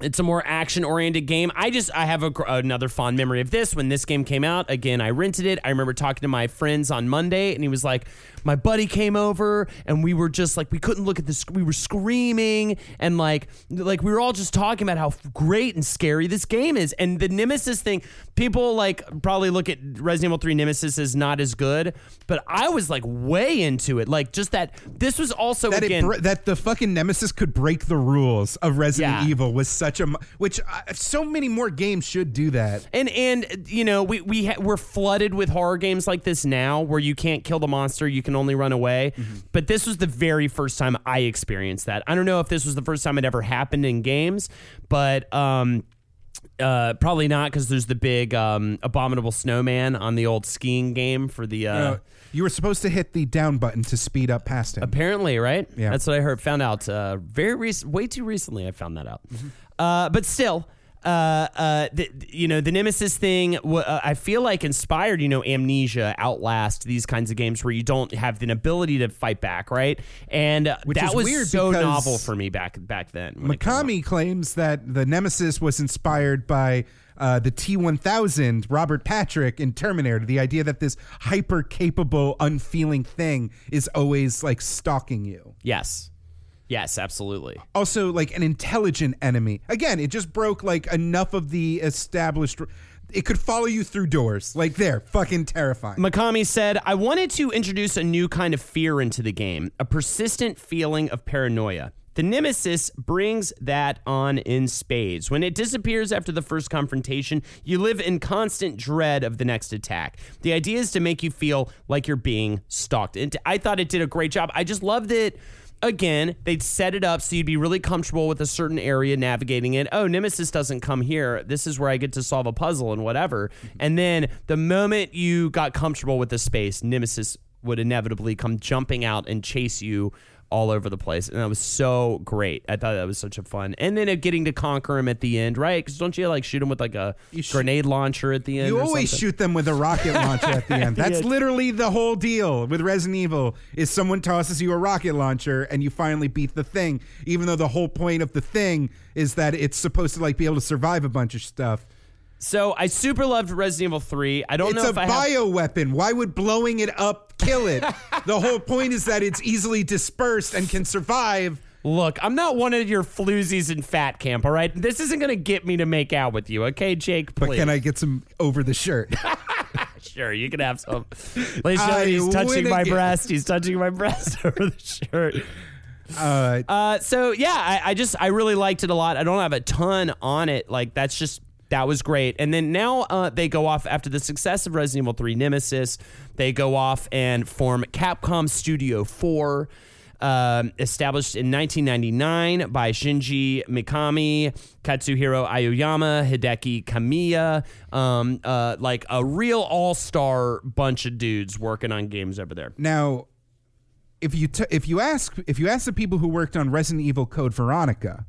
It's a more action-oriented game. I just I have a, another fond memory of this when this game came out. Again, I rented it. I remember talking to my friends on Monday, and he was like, "My buddy came over, and we were just like we couldn't look at this. We were screaming, and like like we were all just talking about how great and scary this game is. And the Nemesis thing, people like probably look at Resident Evil 3 Nemesis as not as good, but I was like way into it. Like just that this was also that again bre- that the fucking nemesis could break the rules of Resident Yeah. Evil was such a which uh, so many more games should do that. And and you know we we ha- we're flooded with horror games like this now, where you can't kill the monster, you can only run away. But this was the very first time I experienced that. I don't know if this was the first time it ever happened in games, but um, uh, probably not because there's the big um, abominable snowman on the old skiing game for the. Uh, Uh, you were supposed to hit the down button to speed up past him. Apparently, right? Yeah. That's what I heard. Found out uh, very recent, way too recently. I found that out. Uh, but still, uh, uh, the, you know, the Nemesis thing. Uh, I feel like inspired. You know, Amnesia, Outlast, these kinds of games where you don't have an ability to fight back, right? And uh, Which that was weird so novel for me back back then. when it came out. Mikami claims that the Nemesis was inspired by uh, the T1000, Robert Patrick in Terminator. The idea that this hyper capable, unfeeling thing is always like stalking you. Yes. Yes, absolutely. Also, like an intelligent enemy. Again, it just broke like enough of the established. It could follow you through doors. Like there, fucking terrifying. Mikami said, I wanted to introduce a new kind of fear into the game, a persistent feeling of paranoia. The Nemesis brings that on in spades. When it disappears after the first confrontation, you live in constant dread of the next attack. The idea is to make you feel like you're being stalked. And I thought it did a great job. I just loved it. Again, they'd set it up so you'd be really comfortable with a certain area navigating it. Oh, Nemesis doesn't come here. This is where I get to solve a puzzle and whatever. Mm-hmm. And then the moment you got comfortable with the space, Nemesis would inevitably come jumping out and chase you all over the place, and that was so great. I thought that was such a fun. And then getting to conquer him at the end, right? Because don't you like shoot him with like a grenade launcher at the end? You always something? shoot them with a rocket launcher at the end. <laughs> That's Yeah. literally the whole deal with Resident Evil. Is someone tosses you a rocket launcher and you finally beat the thing, even though the whole point of the thing is that it's supposed to like be able to survive a bunch of stuff. So I super loved Resident Evil Three. I don't it's know a if I have bioweapon. Why would blowing it up kill it? <laughs> the whole point is that it's easily dispersed and can survive. Look, I'm not one of your floozies in fat camp, all right? This isn't going to get me to make out with you, okay, Jake? But can I get some over the shirt? <laughs> Sure, you can have some. Ladies and gentlemen, he's touching my again. breast. He's touching my breast <laughs> over the shirt. Uh, Uh, so yeah, I, I just I really liked it a lot. I don't have a ton on it. Like that's just that was great. And then now uh, they go off after the success of Resident Evil 3 Nemesis. They go off and form Capcom Studio 4. Um, established in 1999 by Shinji Mikami, Katsuhiro Aoyama, Hideki Kamiya, um, uh, like a real all-star bunch of dudes working on games over there. Now, if you t- if you ask if you ask the people who worked on Resident Evil Code Veronica,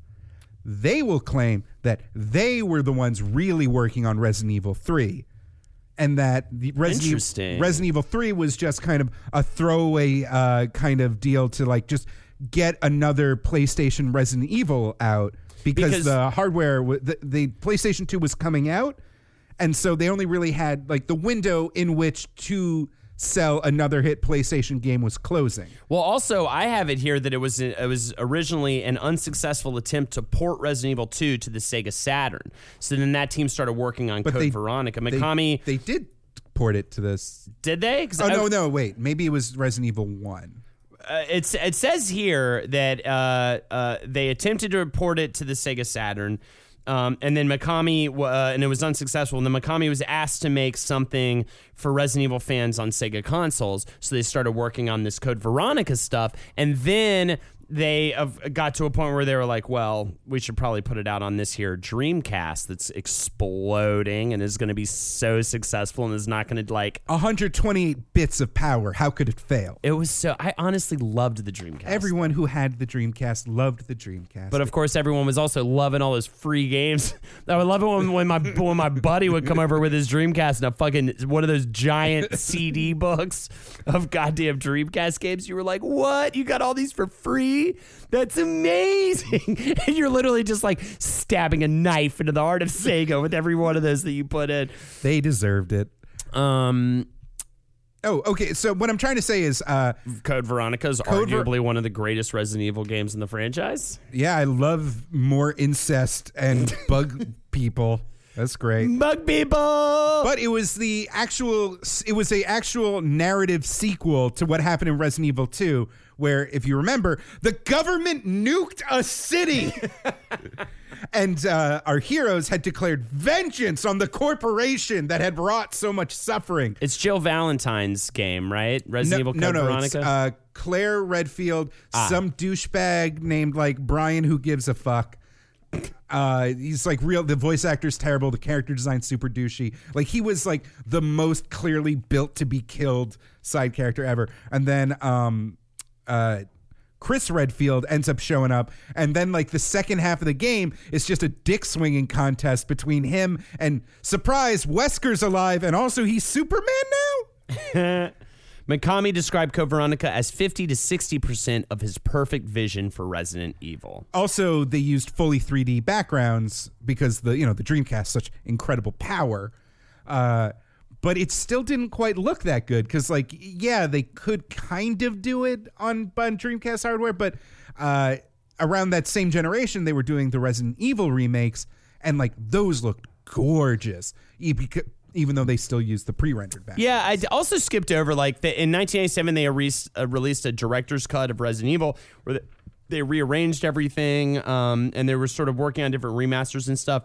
they will claim that they were the ones really working on Resident Evil 3 and that the Resident. Evil, Resident Evil 3 was just kind of a throwaway uh, kind of deal to like just get another PlayStation Resident Evil out because, Because- the hardware w- the, the PlayStation 2 was coming out and so they only really had like the window in which to sell another hit PlayStation game was closing. Well, also I have it here that it was it was originally an unsuccessful attempt to port Resident Evil 2 to the Sega Saturn. So then that team started working on Code they- Veronica. They- Mikami they, did port it to this. did they? Oh I- no, no, wait. Maybe it was Resident Evil 1. uh, it's it says here that uh, uh, they attempted to report it to the Sega Saturn, um, and then Mikami uh, and it was unsuccessful. And then Mikami was asked to make something for Resident Evil fans on Sega consoles, so they started working on this Code Veronica stuff, and then. They got to a point where they were like, "Well, we should probably put it out on this here Dreamcast that's exploding and is going to be so successful and is not going to like." 128 bits of power. How could it fail? It was so. I honestly loved the Dreamcast. Everyone who had the Dreamcast loved the Dreamcast. But of course, everyone was also loving all those free games. <laughs> I would love it when, when my when my buddy would come over with his Dreamcast and a fucking one of those giant CD books of goddamn Dreamcast games. You were like, "What? You got all these for free? That's amazing!" <laughs> and you're literally just like stabbing a knife into the heart of Sega with every one of those that you put in. they deserved it. Um, Oh, okay. So what I'm trying to say is, uh, Code Veronica is Code Ver- arguably one of the greatest Resident Evil games in the franchise. yeah, I love more incest and <laughs> bug people. That's great. Bug people. But it was the actual it was a actual narrative sequel to what happened in Resident Evil 2 where if you remember the government nuked a city <laughs> and uh, our heroes had declared vengeance on the corporation that had wrought so much suffering. It's Jill Valentine's game, right? Resident Evil Code no, no, Veronica. it's uh, Claire Redfield, some douchebag named like Brian who gives a fuck. Uh, he's like real. The voice actor's terrible. The character design's super douchey. Like he was like the most clearly built to be killed side character ever. And then um, uh, Chris Redfield ends up showing up, and then like the second half of the game is just a dick swinging contest between him and surprise Wesker's alive, and also he's Superman now. <laughs> Mikami described Code Veronica as 50 to 60% of his perfect vision for Resident Evil. also they used fully 3D backgrounds because the you know the Dreamcast has such incredible power. Uh, but it still didn't quite look that good because like yeah they could kind of do it on on Dreamcast hardware, but uh, around that same generation they were doing the Resident Evil remakes and like those looked gorgeous even though they still used the pre-rendered back. Yeah, I also skipped over like the, in 1987 they released, uh, released a director's cut of Resident Evil where they, they rearranged everything um, and they were sort of working on different remasters and stuff.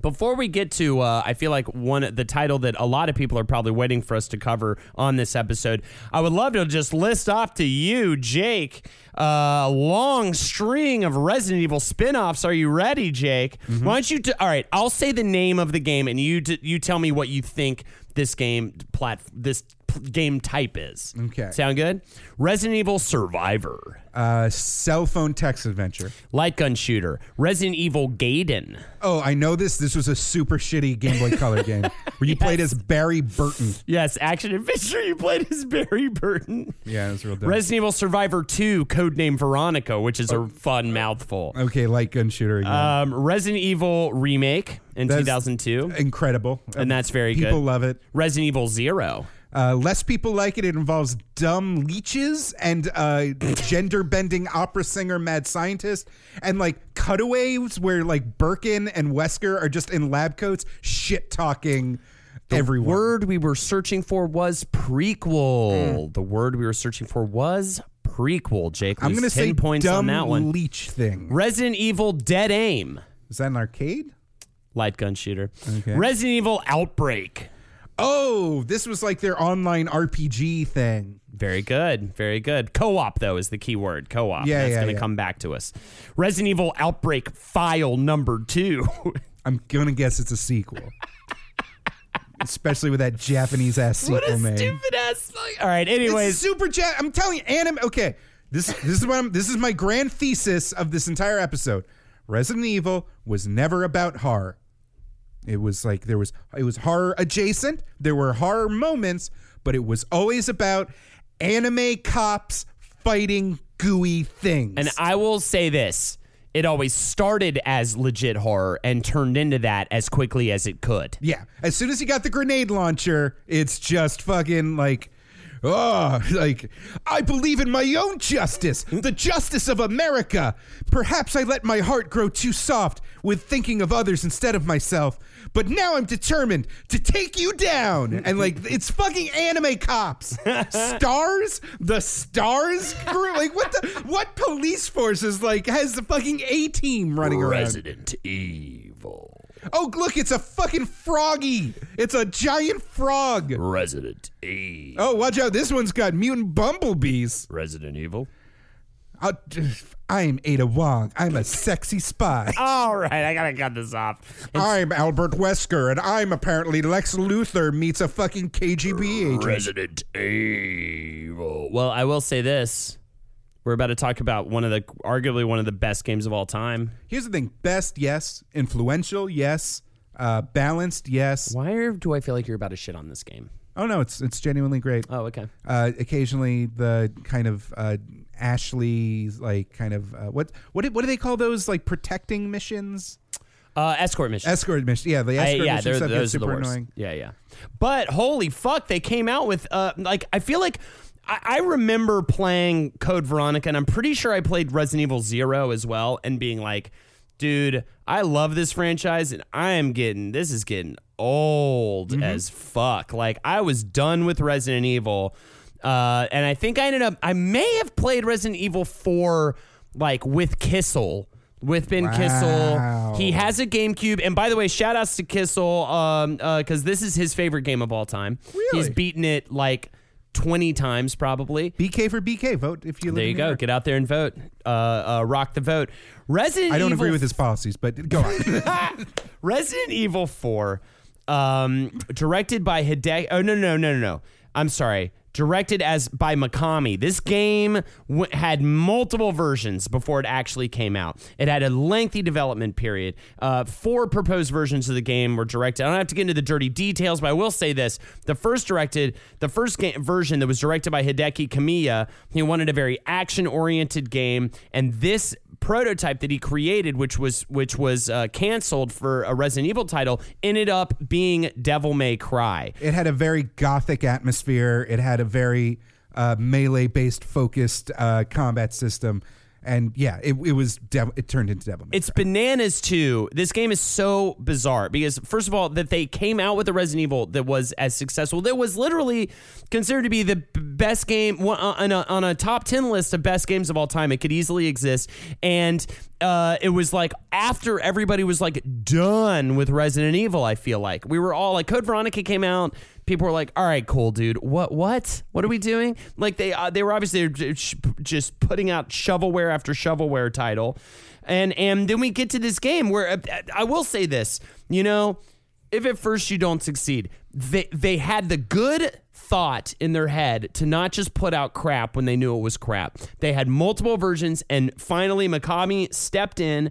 Before we get to, uh, I feel like one the title that a lot of people are probably waiting for us to cover on this episode. I would love to just list off to you, Jake, uh, a long string of Resident Evil spin-offs. Are you ready, Jake? Why don't you? T- all right, I'll say the name of the game, and you t- you tell me what you think this game plat this p- game type is. Okay. sound good? Resident Evil Survivor. Uh, cell phone text adventure. Light gun shooter. Resident Evil Gaiden. Oh, I know this. This was a super shitty Game Boy Color <laughs> game where you played as Barry Burton. Yes, action adventure. You played as Barry Burton. Yeah, it was real dumb. Resident Evil Survivor 2, codename Veronica, which is a fun mouthful. okay, light gun shooter again. Um, Resident Evil remake in That's 2002, Incredible. and that's very People good. People love it. Resident Evil Zero. Uh, less people like it. It involves dumb leeches and uh, gender bending opera singer, mad scientist, and like cutaways where like Birkin and Wesker are just in lab coats, shit talking everyone. Word we were searching for was prequel. The word we were searching for was prequel. Jake, I'm gonna say points dumb on that one. leech thing. Resident Evil Dead Aim. Is that an arcade? Light gun shooter. Okay. Resident Evil Outbreak. Oh, this was like their online RPG thing. Very good. Very good. Co op, though, is the key word. Co op. Yeah, That's yeah, going to yeah. come back to us. Resident Evil Outbreak File number two. <laughs> I'm gonna guess it's a sequel. <laughs> Especially with that Japanese ass sequel what a name. stupid ass. All right. It's Anyways, super Jap. I'm telling you, anime. Okay, this this is what I'm. This is my grand thesis of this entire episode. Resident Evil was never about horror. It was like there was it was horror adjacent. There were horror moments, but it was always about anime cops fighting gooey things. and I will say this. It always started as legit horror and turned into that as quickly as it could. Yeah. As soon as you got the grenade launcher, it's just fucking like, oh, <laughs> like, I believe in my own justice, the justice of America. Perhaps I let my heart grow too soft with thinking of others instead of myself, but now I'm determined to take you down. And like, it's fucking anime cops. <laughs> stars? The stars crew? Like, what the, what police force is, like, has the fucking A team running around? Resident Evil. Oh, look, it's a fucking froggy. It's a giant frog. Resident Evil. Oh, watch out. This one's got mutant bumblebees. Resident Evil. I'm Ada Wong. I'm a sexy spy. All right, I gotta cut this off. I'm Albert Wesker, and I'm apparently Lex Luthor meets a fucking KGB agent. Resident Evil. Well, I will say this: we're about to talk about one of the, arguably one of the best games of all time. Here's the thing best, yes. Influential, yes. Uh, balanced, yes. Why are, do I feel like you're about to shit on this game? Oh, no, it's it's genuinely great. Oh, okay. Uh, occasionally, the kind of uh, Ashley's, like, kind of, uh, what, what, do- what do they call those, like, protecting missions? Uh, escort mission. Escort mission. Yeah, the I- escort yeah, mission they're, stuff gets those super annoying. Yeah, yeah. But holy fuck, they came out with uh, like I feel like I, I remember playing Code Veronica, and I'm pretty sure I played Resident Evil Zero as well, and being like, dude, I love this franchise, and I am getting this is getting old Mm-hmm. as fuck. Like I was done with Resident Evil. Uh, and I think I ended up I may have played Resident Evil 4 like with Kissel. With Ben Wow. Kissel. He has a GameCube. And by the way, shout outs to Kissel, um, because this is his favorite game of all time. Really? He's beaten it like 20 times probably. BK for BK. Vote if you live There you go. Get out there and vote. Uh, uh, rock the vote. Resident I don't Evil agree with his policies, but go on. <laughs> Resident Evil 4, um, directed by Hideki. Oh, no, no, no, no, no. I'm sorry. Directed as by Mikami. This game w- had multiple versions before it actually came out. It had a lengthy development period. Uh, four proposed versions of the game were directed. I don't have to get into the dirty details, but I will say this: the first directed, the first version that was directed by Hideki Kamiya, he wanted a very action-oriented game, and this prototype that he created, which was which was uh, canceled for a Resident Evil title, ended up being Devil May Cry. it had a very gothic atmosphere. It had a very uh, melee based focused uh, combat system. And yeah, it, it was Dev- it turned into Devil May It's Cry. bananas too. This game is so bizarre because first of all, that they came out with a Resident Evil that was as successful. That was literally considered to be the best game on a, on a top ten list of best games of all time. It could easily exist, and uh, it was like after everybody was like done with Resident Evil. I feel like we were all like Code Veronica came out. People were like, "All right, cool, dude. What? What? What are we doing?" Like they uh, they were obviously just putting out shovelware after shovelware title, and and then we get to this game where uh, I will say this, you know, if at first you don't succeed, they they had the good thought in their head to not just put out crap when they knew it was crap. They had multiple versions, and finally Mikami stepped in.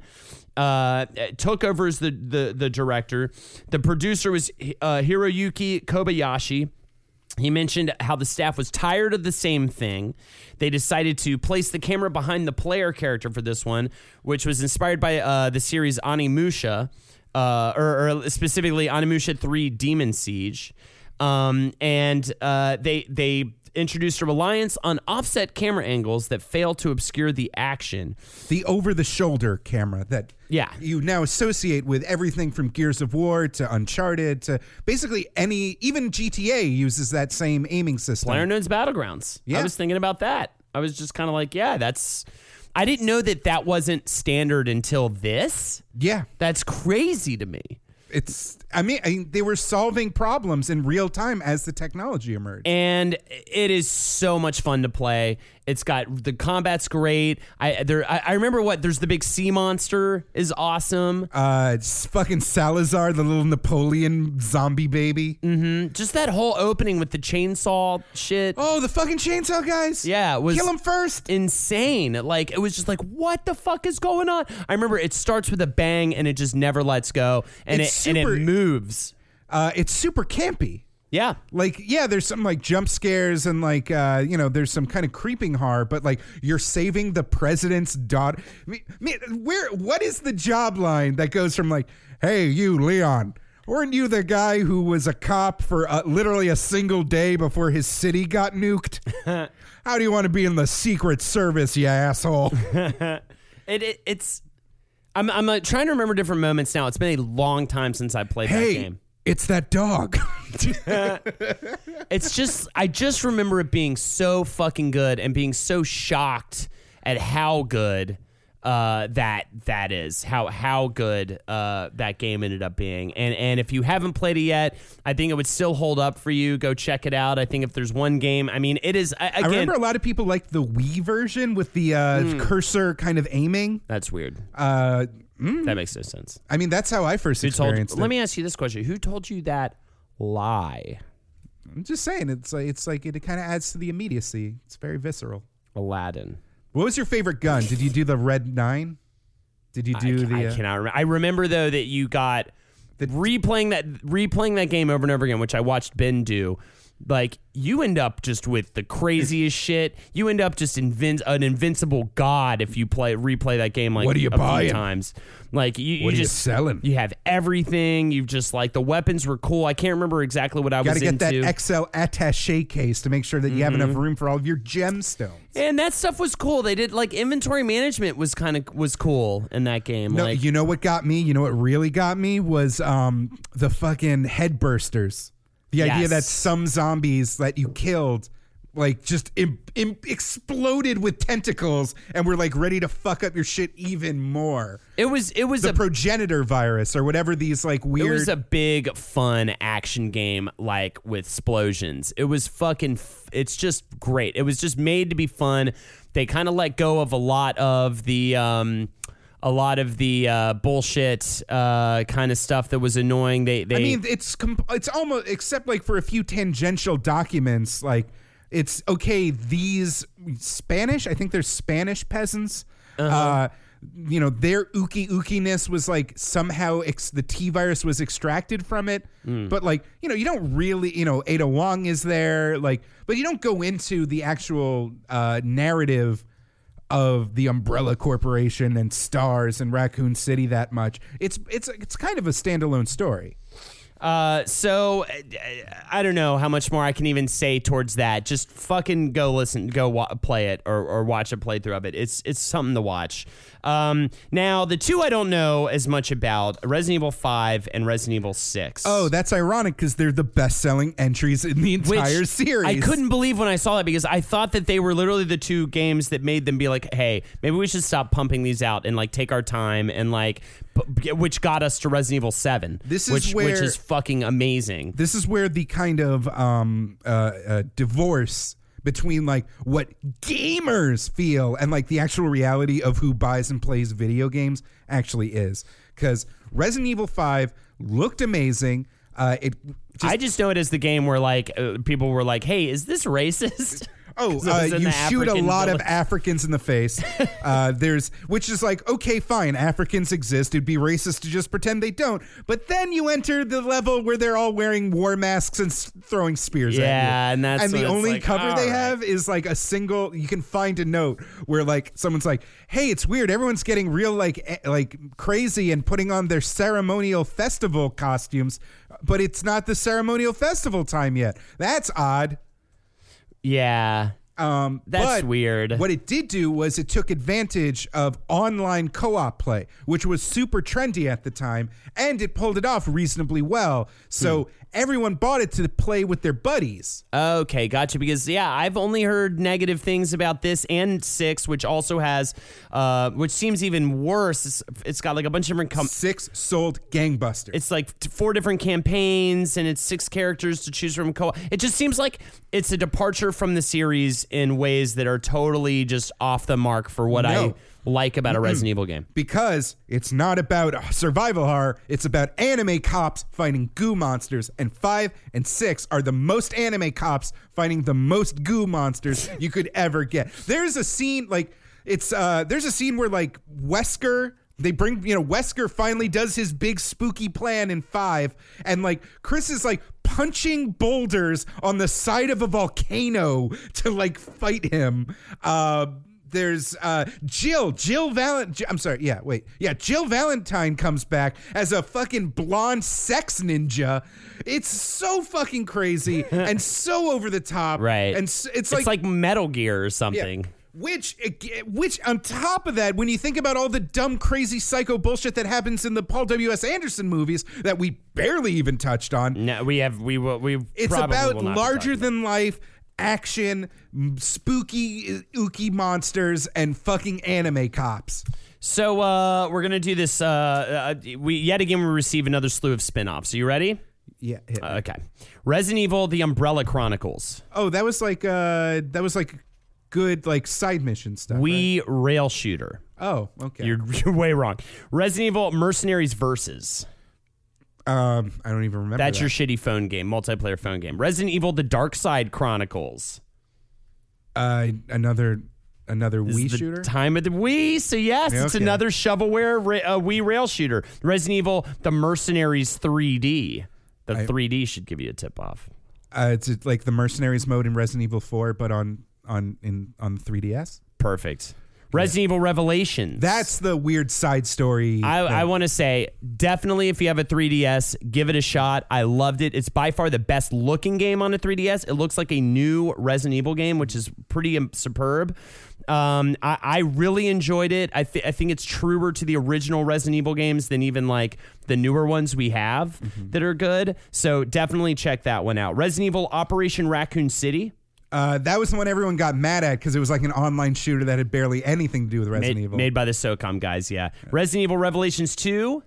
Uh, took over as the, the the director. The producer was uh, Hiroyuki Kobayashi. He mentioned how the staff was tired of the same thing. They decided to place the camera behind the player character for this one, which was inspired by uh, the series Onimusha, uh, or, or specifically Onimusha 3 Demon Siege. Um, and uh, they they introduced a reliance on offset camera angles that fail to obscure the action. The over the shoulder camera that Yeah. you now associate with everything from Gears of War to Uncharted to basically any even GTA uses that same aiming system. PlayerUnknown's Battlegrounds. Yeah. I was thinking about that. I was just kind of like, yeah, that's. I didn't know that that wasn't standard until this. Yeah. That's crazy to me. It's I mean, I mean they were solving problems in real time as the technology emerged. and it is so much fun to play. It's got the combat's great. I there I, I remember what there's the big sea monster is awesome. uh it's fucking Salazar, the little Napoleon zombie baby. Mm-hmm. Just that whole opening with the chainsaw shit. Oh, the fucking chainsaw guys. Yeah, it was Kill him first. insane. Like it was just like, what the fuck is going on? I remember it starts with a bang and it just never lets go, and It's it and it moves. Uh it's super campy. Yeah, like yeah there's some like jump scares and like uh you know there's some kind of creeping horror but like you're saving the president's daughter I mean, I mean, where what is the job line that goes from like hey you leon weren't you the guy who was a cop for uh, literally a single day before his city got nuked <laughs> how do you want to be in the secret service you asshole <laughs> it, it it's. I'm I'm uh, trying to remember different moments now. It's been a long time since I played that game. It's that dog. <laughs> It's just I just remember it being so fucking good and being so shocked at how good uh, that that is how how good uh, that game ended up being. And and if you haven't played it yet I think it would still hold up for you. Go check it out. I think if there's one game I mean it is I, i again Hmm. remember a lot of people liked the wii version with the uh, cursor kind of aiming. That's weird. Uh that makes no sense I mean, that's how I first who told experienced let me ask you this question who told you that lie I'm just saying, it's like it's like it kind of adds to the immediacy. It's very visceral. Aladdin What was your favorite gun? Did you do the red nine? Did you do I, the? I uh, cannot remember. I remember though that you got the replaying that replaying that game over and over again, which I watched Ben do. Like you end up just with the craziest <laughs> shit. You end up just invin- an invincible god if you play replay that game like What are you a buying? few times. Like you, What you are you selling? You have everything. You've just like the weapons were cool. I can't remember exactly what I was into. Got to get that XL attaché case to make sure that you have Mm-hmm. enough room for all of your gemstones. and that stuff was cool. They did like inventory management was kind of was cool in that game. No, like you know what got me? You know what really got me was um the fucking head The idea that some zombies that you killed like just Im- im- exploded with tentacles and were like ready to fuck up your shit even more. it was it was The a progenitor virus or whatever these like weird It was a big fun action game like with explosions. It was fucking f- it's just great. It was just made to be fun. They kind of let go of a lot of the um a lot of the uh, bullshit uh, kind of stuff that was annoying. They they I mean, it's com- it's almost except like for a few tangential documents, like it's okay. These Spanish, I think they're Spanish peasants. uh you know, their ookie ookiness was like somehow ex- the T virus was extracted from it, but like you know, you don't really, you know, Ada Wong is there, like, but you don't go into the actual uh, narrative of the Umbrella Corporation and Stars and Raccoon City that much. It's it's it's kind of a standalone story. Uh, so I don't know how much more I can even say towards that. Just fucking go listen, go wa- play it, or, or watch a playthrough of it. It's it's something to watch. Um, now the two I don't know as much about: Resident Evil Five and Resident Evil Six. Oh, that's ironic because they're the best-selling entries in the entire series. I couldn't believe when I saw that because I thought that they were literally the two games that made them be like, "Hey, maybe we should stop pumping these out and like take our time and like," which got us to Resident Evil Seven. This is which which where- is fucking amazing. This is where the kind of um, uh, uh, divorce between like what gamers feel and like the actual reality of who buys and plays video games actually is. Because Resident Evil 5 looked amazing. Uh, it I just know it as the game where like uh, people were like, "Hey, is this racist?" <laughs> Oh, uh, you shoot a African lot of. <laughs> Africans in the face. <laughs> Uh, there's, which is like, okay, fine, Africans exist. It'd be racist to just pretend they don't. But then you enter the level where they're all wearing war masks and s- throwing spears at you. Yeah, and that's and the only like, cover they right. have is like a single. You can find a note where like someone's like, "Hey, it's weird. Everyone's getting real like eh, like crazy and putting on their ceremonial festival costumes, but it's not the ceremonial festival time yet. That's odd." Yeah, Um, That's weird. What it did do was it took advantage of online co-op play, which was super trendy at the time, and it pulled it off reasonably well. So Hmm. Everyone bought it to play with their buddies. Okay, gotcha. Because yeah, I've only heard negative things about this and six, which also has, uh, which seems even worse. It's, it's got like a bunch of different. Com- Six sold gangbusters. it's like t- four different campaigns and it's six characters to choose from. Co- it just seems like it's a departure from the series in ways that are totally just off the mark for what I No. Like about a Resident Evil game. because it's not about survival horror, it's about anime cops fighting goo monsters. And five and six are the most anime cops fighting the most goo monsters you could ever get. There's a scene like it's uh there's a scene where like Wesker they bring you know Wesker finally does his big spooky plan in five, and like Chris is like punching boulders on the side of a volcano to like fight him. Uh there's uh Jill, Jill Valentine. I'm sorry, yeah, wait, yeah, Jill Valentine comes back as a fucking blonde sex ninja. It's so fucking crazy <laughs> and so over the top, Right. And s- it's It's like, like, Metal Gear or yeah. something. Which, which on top of that, when you think about all the dumb, crazy, psycho bullshit that happens in the Paul W. S. Anderson movies that we barely even touched on, No, we have we will we. it's about larger than life action, spooky, uh, ooky monsters, and fucking anime cops. So uh, we're gonna do this. Uh, uh, we yet again we receive another slew of spin-offs. Are you ready? Yeah. Okay. Resident Evil: The Umbrella Chronicles. oh, that was like uh, that was like good like side mission stuff. right? Wii rail shooter. Oh, okay. You're, <laughs> you're way wrong. Resident Evil Mercenaries Versus. Um, I don't even remember. That's that. your shitty phone game, multiplayer phone game. Resident Evil: The Dark Side Chronicles. uh, another another This Wii is the shooter. Time of the Wii. So yes, it's another shovelware ra- uh, Wii rail shooter. Resident Evil: The Mercenaries 3D. The 3D should give you a tip off. Uh, it's like the mercenaries mode in Resident Evil 4, but on on in on 3DS. Perfect. Resident Evil Revelations. That's the weird side story. I, I want to say definitely if you have a 3DS, give it a shot. I loved it. It's by far the best looking game on a 3DS. It looks like a new Resident Evil game, which is pretty um, superb. Um, I, I really enjoyed it. I, th- I think it's truer to the original Resident Evil games than even like the newer ones we have that are good. So definitely check that one out. Resident Evil Operation Raccoon City. Uh, that was the one everyone got mad at because it was like an online shooter that had barely anything to do with Resident Made, Evil. made by the SOCOM guys, yeah. Resident Evil Revelations 2.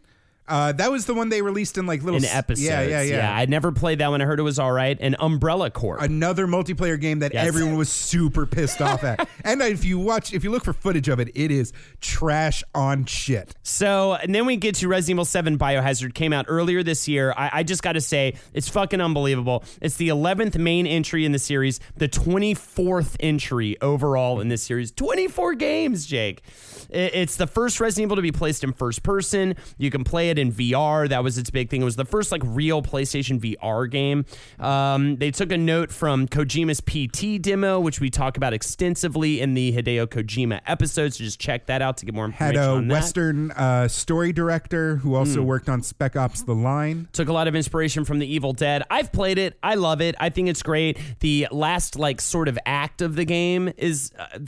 Uh, that was the one they released in like little in episodes. Yeah, yeah, yeah. I never played that one. I heard it was all right. And Umbrella Corp. Another multiplayer game that Yes. everyone was super pissed off at. <laughs> And if you watch, if you look for footage of it, it is trash on shit. so, and then we get to Resident Evil 7 Biohazard. Came out earlier this year. I, I just got to say, it's fucking unbelievable. It's the 11th main entry in the series, the 24th entry overall in this series. 24 games, Jake. I- It's the first Resident Evil to be placed in first person. You can play it in VR. That was its big thing. It was the first like real PlayStation VR game. Um, they took a note from Kojima's PT demo, which we talk about extensively in the Hideo Kojima episodes. So just check that out to get more Had a on that. Western uh, story director who also Hmm. worked on Spec Ops: The Line. Took a lot of inspiration from the Evil Dead. I've played it. I love it. I think it's great. The last like sort of act of the game is uh,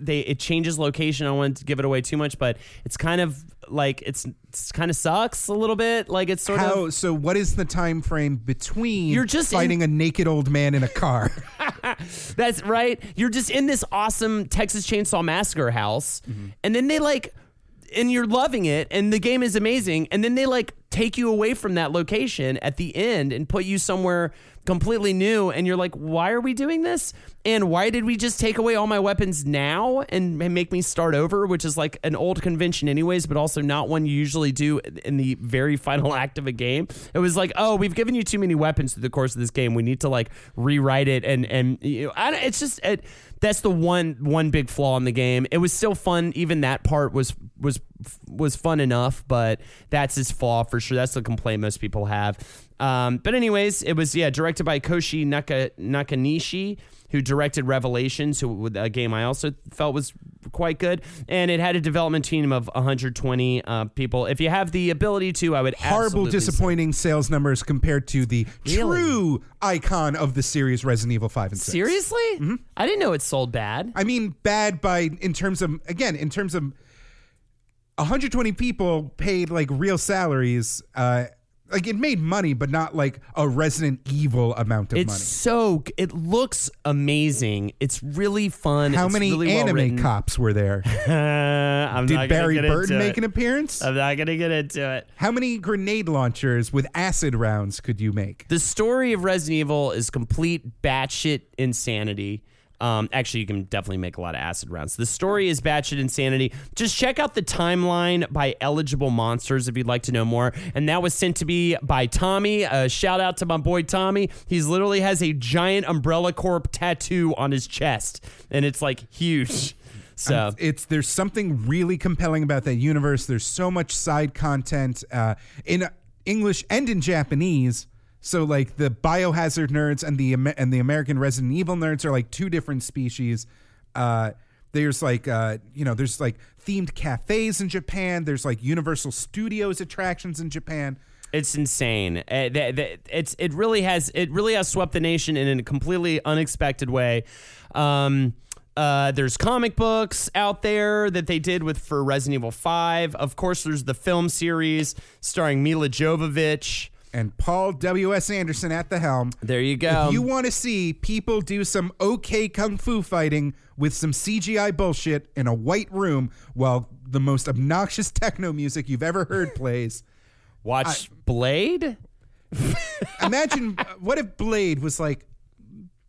they it changes location. I don't want to give it away too much, but it's kind of like it's, it's kind of sucks a little bit. Like it's sort How? of So, what is the time frame between You're just in- fighting a naked old man in a car? <laughs> That's right. You're just in this awesome Texas Chainsaw Massacre house, Mm-hmm. and then they like, and you're loving it, and the game is amazing, and then they like take you away from that location at the end and put you somewhere completely new, and you're like, why are we doing this? And why did we just take away all my weapons now and, make me start over, which is like an old convention, anyways, but also not one you usually do in the very <laughs> final act of a game? It was like, oh, we've given you too many weapons through the course of this game. We need to like rewrite it, and and you know, I, it's just it, that's the one one big flaw in the game. It was still fun. Even that part was was was fun enough, but that's his flaw for sure. That's the complaint most people have. Um, but anyways, it was yeah directed by Koshi Naka, Nakanishi, who directed Revelations, who a game I also felt was quite good, and it had a development team of 120 uh, people. If you have the ability to, I would Horrible, absolutely say- disappointing sales numbers compared to the Really? true icon of the series, Resident Evil Five and Six. Seriously, I didn't know it sold bad. I mean, bad by in terms of again in terms of 120 people paid like real salaries. Uh, like it made money, but not like a Resident Evil amount of It's money. so it looks amazing. It's really fun. How It's many really anime written. cops were there? <laughs> I'm not Did Barry into make it. an appearance? I'm not gonna get into it. How many grenade launchers with acid rounds could you make? The story of Resident Evil is complete batshit insanity. Um, actually, you can definitely make a lot of acid rounds. The story is batshit insanity. Just check out the timeline by Eligible Monsters if you'd like to know more. And that was sent to me by Tommy. A shout out to my boy Tommy. He's literally has a giant Umbrella Corp tattoo on his chest, and it's like huge. <laughs> So it's there's something really compelling about that universe. There's so much side content uh, in English and in Japanese. So like the biohazard nerds and the and the American Resident Evil nerds are like two different species. Uh, there's like uh, you know there's like themed cafes in Japan. There's like Universal Studios attractions in Japan. It's insane. Uh, it's it really has it really has swept the nation in a completely unexpected way. Um, uh, there's comic books out there that they did with for Resident Evil Five. Of course, there's the film series starring Milla Jovovich. And Paul W. S. Anderson at the helm. There you go. If you want to see people do some okay kung fu fighting with some CGI bullshit in a white room while the most obnoxious techno music you've ever heard <laughs> plays, Watch Blade. <laughs> imagine uh, what if Blade was like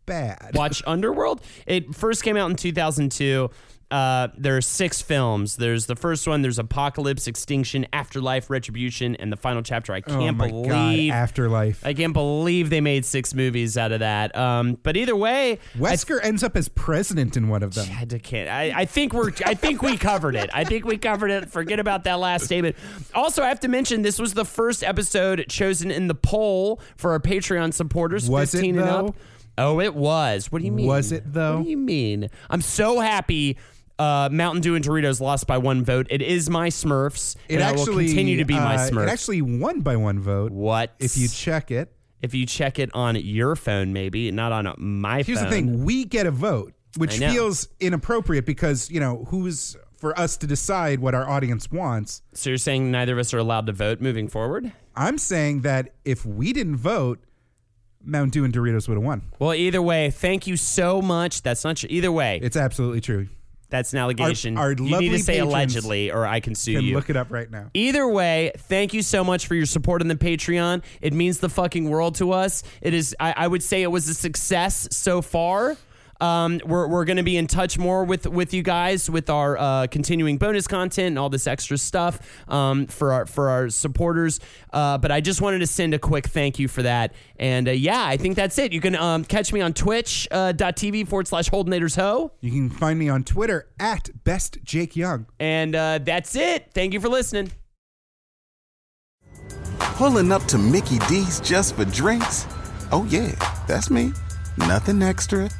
bad? Watch Underworld. It first came out in 2002. Uh, there are six films. There's the first one. There's Apocalypse, Extinction, Afterlife, Retribution, and the final chapter. I Oh can't my believe God, Afterlife. I can't believe they made six movies out of that. Um, but either way, Wesker ends up as president in one of them. I, can't. I, I think we're. I think we covered it. I think we covered it. Forget about that last statement. Also, I have to mention this was the first episode chosen in the poll for our Patreon supporters. Was it, 15 and up. Oh, it was. What do you mean? Was it, though? What do you mean? I'm so happy. Uh, Mountain Dew and Doritos lost by one vote. It is my Smurfs, It and actually I will continue to be my uh, Smurfs. It actually won by one vote. what? If you check it. if you check it on your phone, maybe not on my phone. Here's phone. the thing: we get a vote, which feels inappropriate because you know who's for us to decide what our audience wants. So you're saying neither of us are allowed to vote moving forward? I'm saying that if we didn't vote, Mountain Dew and Doritos would have won. Well, either way, thank you so much. That's not true. Either way, It's absolutely true. That's an allegation. our you need to say allegedly, or I can sue Can you. look it up right now. Either way, thank you so much for your support on the Patreon. It means the fucking world to us. It is. I, I would say it was a success so far. Um, we're we're going to be in touch more with with you guys with our uh, continuing bonus content and all this extra stuff um, for our for our supporters. Uh, but I just wanted to send a quick thank you for that. And uh, yeah, I think that's it. You can um, catch me on Twitch uh, .tv forward slash Holdenators Ho. You can find me on Twitter at best Jake Young. And uh, that's it. Thank you for listening. Pulling up to Mickey D's just for drinks? Oh, yeah, that's me. Nothing extra,